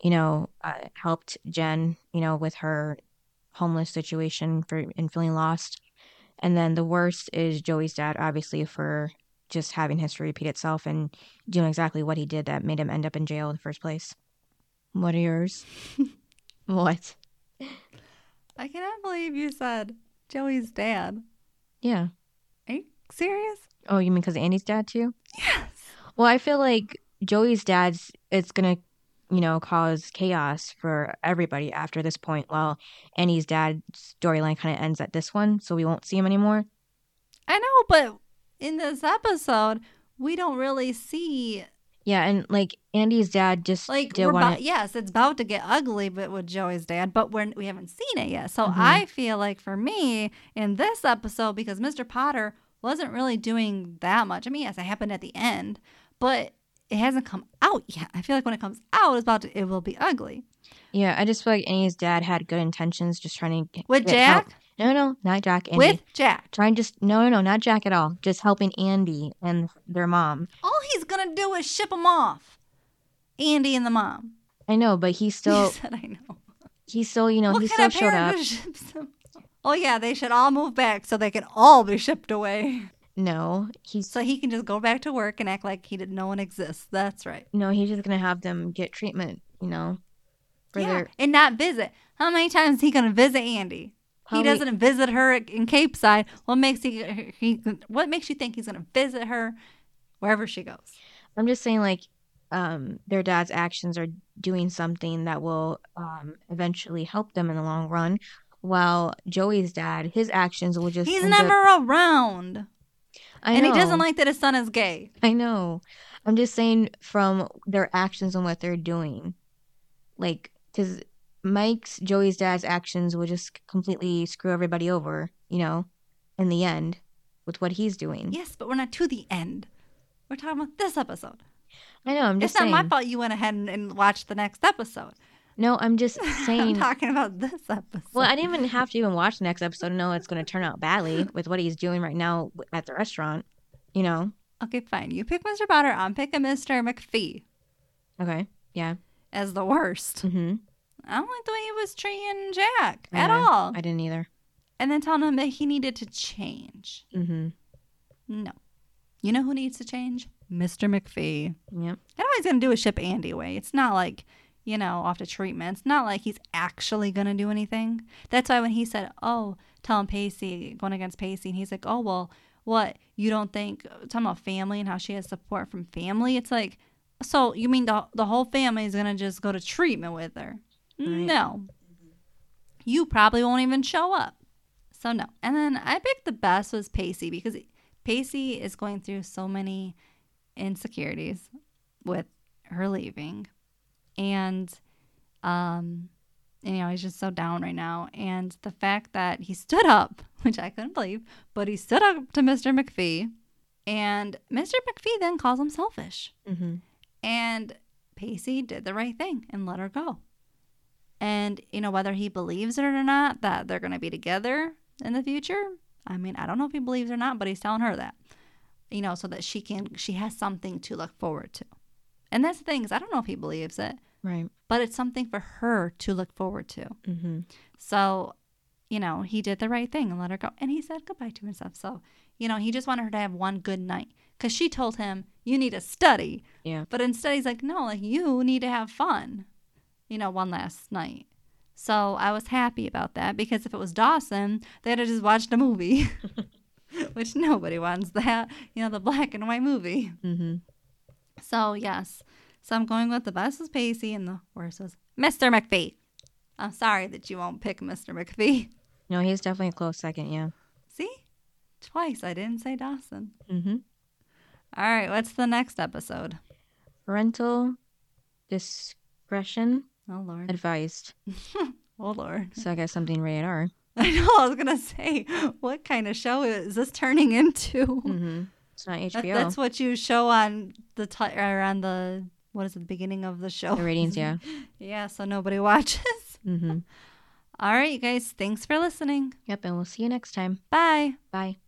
you know, uh, helped Jen, you know, with her homeless situation for and feeling lost. And then the worst is Joey's dad, obviously, for just having history repeat itself and doing exactly what he did that made him end up in jail in the first place. What are yours? [LAUGHS] what? I cannot believe you said Joey's dad. Yeah. Are you serious? Oh, you mean because Andie's dad too? Yes. Well, I feel like Joey's dad's it's gonna, you know, cause chaos for everybody after this point. While Andie's dad's storyline kind of ends at this one, so we won't see him anymore. I know, but in this episode, we don't really see Yeah, and like Andie's dad just like did want about, yes, it's about to get ugly, but with Joey's dad, but we're we haven't seen it yet. So Mhm. I feel like for me in this episode, because Mr. Potter wasn't really doing that much. I mean, yes, it happened at the end, but it hasn't come out yet. I feel like when it comes out, it's about to it will be ugly Yeah, I just feel like Andie's dad had good intentions, just trying to get, with get help. Jack. No, no, not Jack. Andie. With Jack, trying just no, no, no, not Jack at all. Just helping Andie and their mom. all he's gonna do is ship them off. Andie and the mom. I know, but he [LAUGHS] He still, said, "I know." he still, you know, what he still showed up. [LAUGHS] oh yeah, they should all move back so they can all be shipped away. No, he's So he can just go back to work and act like he didn't no one exists. That's right. no, he's just gonna have them get treatment. You know, for yeah, their and not visit. How many times is he gonna visit Andie? He doesn't visit her in Capeside. What makes he, he what makes you think he's gonna visit her wherever she goes? I'm just saying, like, um, their dad's actions are doing something that will um eventually help them in the long run. While Joey's dad, his actions will just He's end up- never around. I and he doesn't like that his son is gay. I know. I'm just saying from their actions and what they're doing. Like, because Mike's, Joey's dad's actions will just completely screw everybody over, you know, in the end with what he's doing. Yes, but we're not to the end. We're talking about this episode. I know. I'm It's just saying. not my fault you went ahead and, and watched the next episode. No, I'm just [LAUGHS] I'm saying. talking about this episode. well, I didn't even have to even watch the next episode to know it's going to turn out badly [LAUGHS] with what he's doing right now at the restaurant, you know? Okay, fine. You pick Mr. Potter. I'm picking Mr. McPhee Okay. Yeah. as the worst. Mm-hmm. I don't like the way he was treating Jack I at know. all. I didn't either. and then telling him that he needed to change. Mm-hmm. No. You know who needs to change? Mr. McPhee. Yep. And all he's going to do is ship Andie away. It's not like, you know, off to treatments. Not like he's actually going to do anything. That's why when he said, oh, telling Pacey, going against Pacey, and he's like, oh, well, what? You don't think, oh, talking about family and how she has support from family? It's like, so you mean the, the whole family is going to just go to treatment with her? Right. No. You probably won't even show up. So, no. And then I picked the best was Pacey because Pacey is going through so many insecurities with her leaving and um you know he's just so down right now. And the fact that he stood up [LAUGHS] which i couldn't believe but he stood up to mr mcphee and mr mcphee then calls him selfish. Mm-hmm. and pacey did the right thing and let her go. And you know whether he believes it or not that they're going to be together in the future i mean i don't know if he believes or not but he's telling her that you know so that she can she has something to look forward to and that's the thing is i don't know if he believes it Right. but it's something for her to look forward to Mm-hmm. so you know he did the right thing and let her go and he said goodbye to himself so you know he just wanted her to have one good night because she told him you need to study Yeah. but instead he's like no like you need to have fun you know one last night so i was happy about that because if it was dawson they'd have just watched a movie [LAUGHS] which nobody wants that you know the black and white movie Mm-hmm. So yes so i'm going with the best was pacey and the worst was mr mcphee i'm sorry that you won't pick mr mcphee No, he's definitely a close second. Yeah. see twice i didn't say dawson Mm-hmm. all right what's the next episode Parental discretion oh lord advised. [LAUGHS] oh lord So I guess something rated R. [LAUGHS] i know i was gonna say what kind of show is this turning into Mm-hmm. It's not That- that's what you show on the ti or on the what is it the beginning of the show the ratings. Yeah. [LAUGHS] yeah so nobody watches [LAUGHS] Mm-hmm. all right you guys thanks for listening Yep. And we'll see you next time. bye Bye.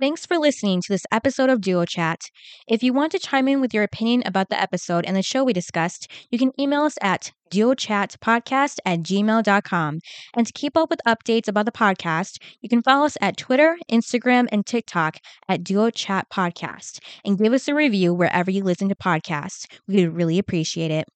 Thanks for listening to this episode of Duo Chat. If you want to chime in with your opinion about the episode and the show we discussed, you can email us at duochatpodcast at gmail.com. And to keep up with updates about the podcast, you can follow us at Twitter, Instagram, and TikTok at Duo Chat Podcast and give us a review wherever you listen to podcasts. We would really appreciate it.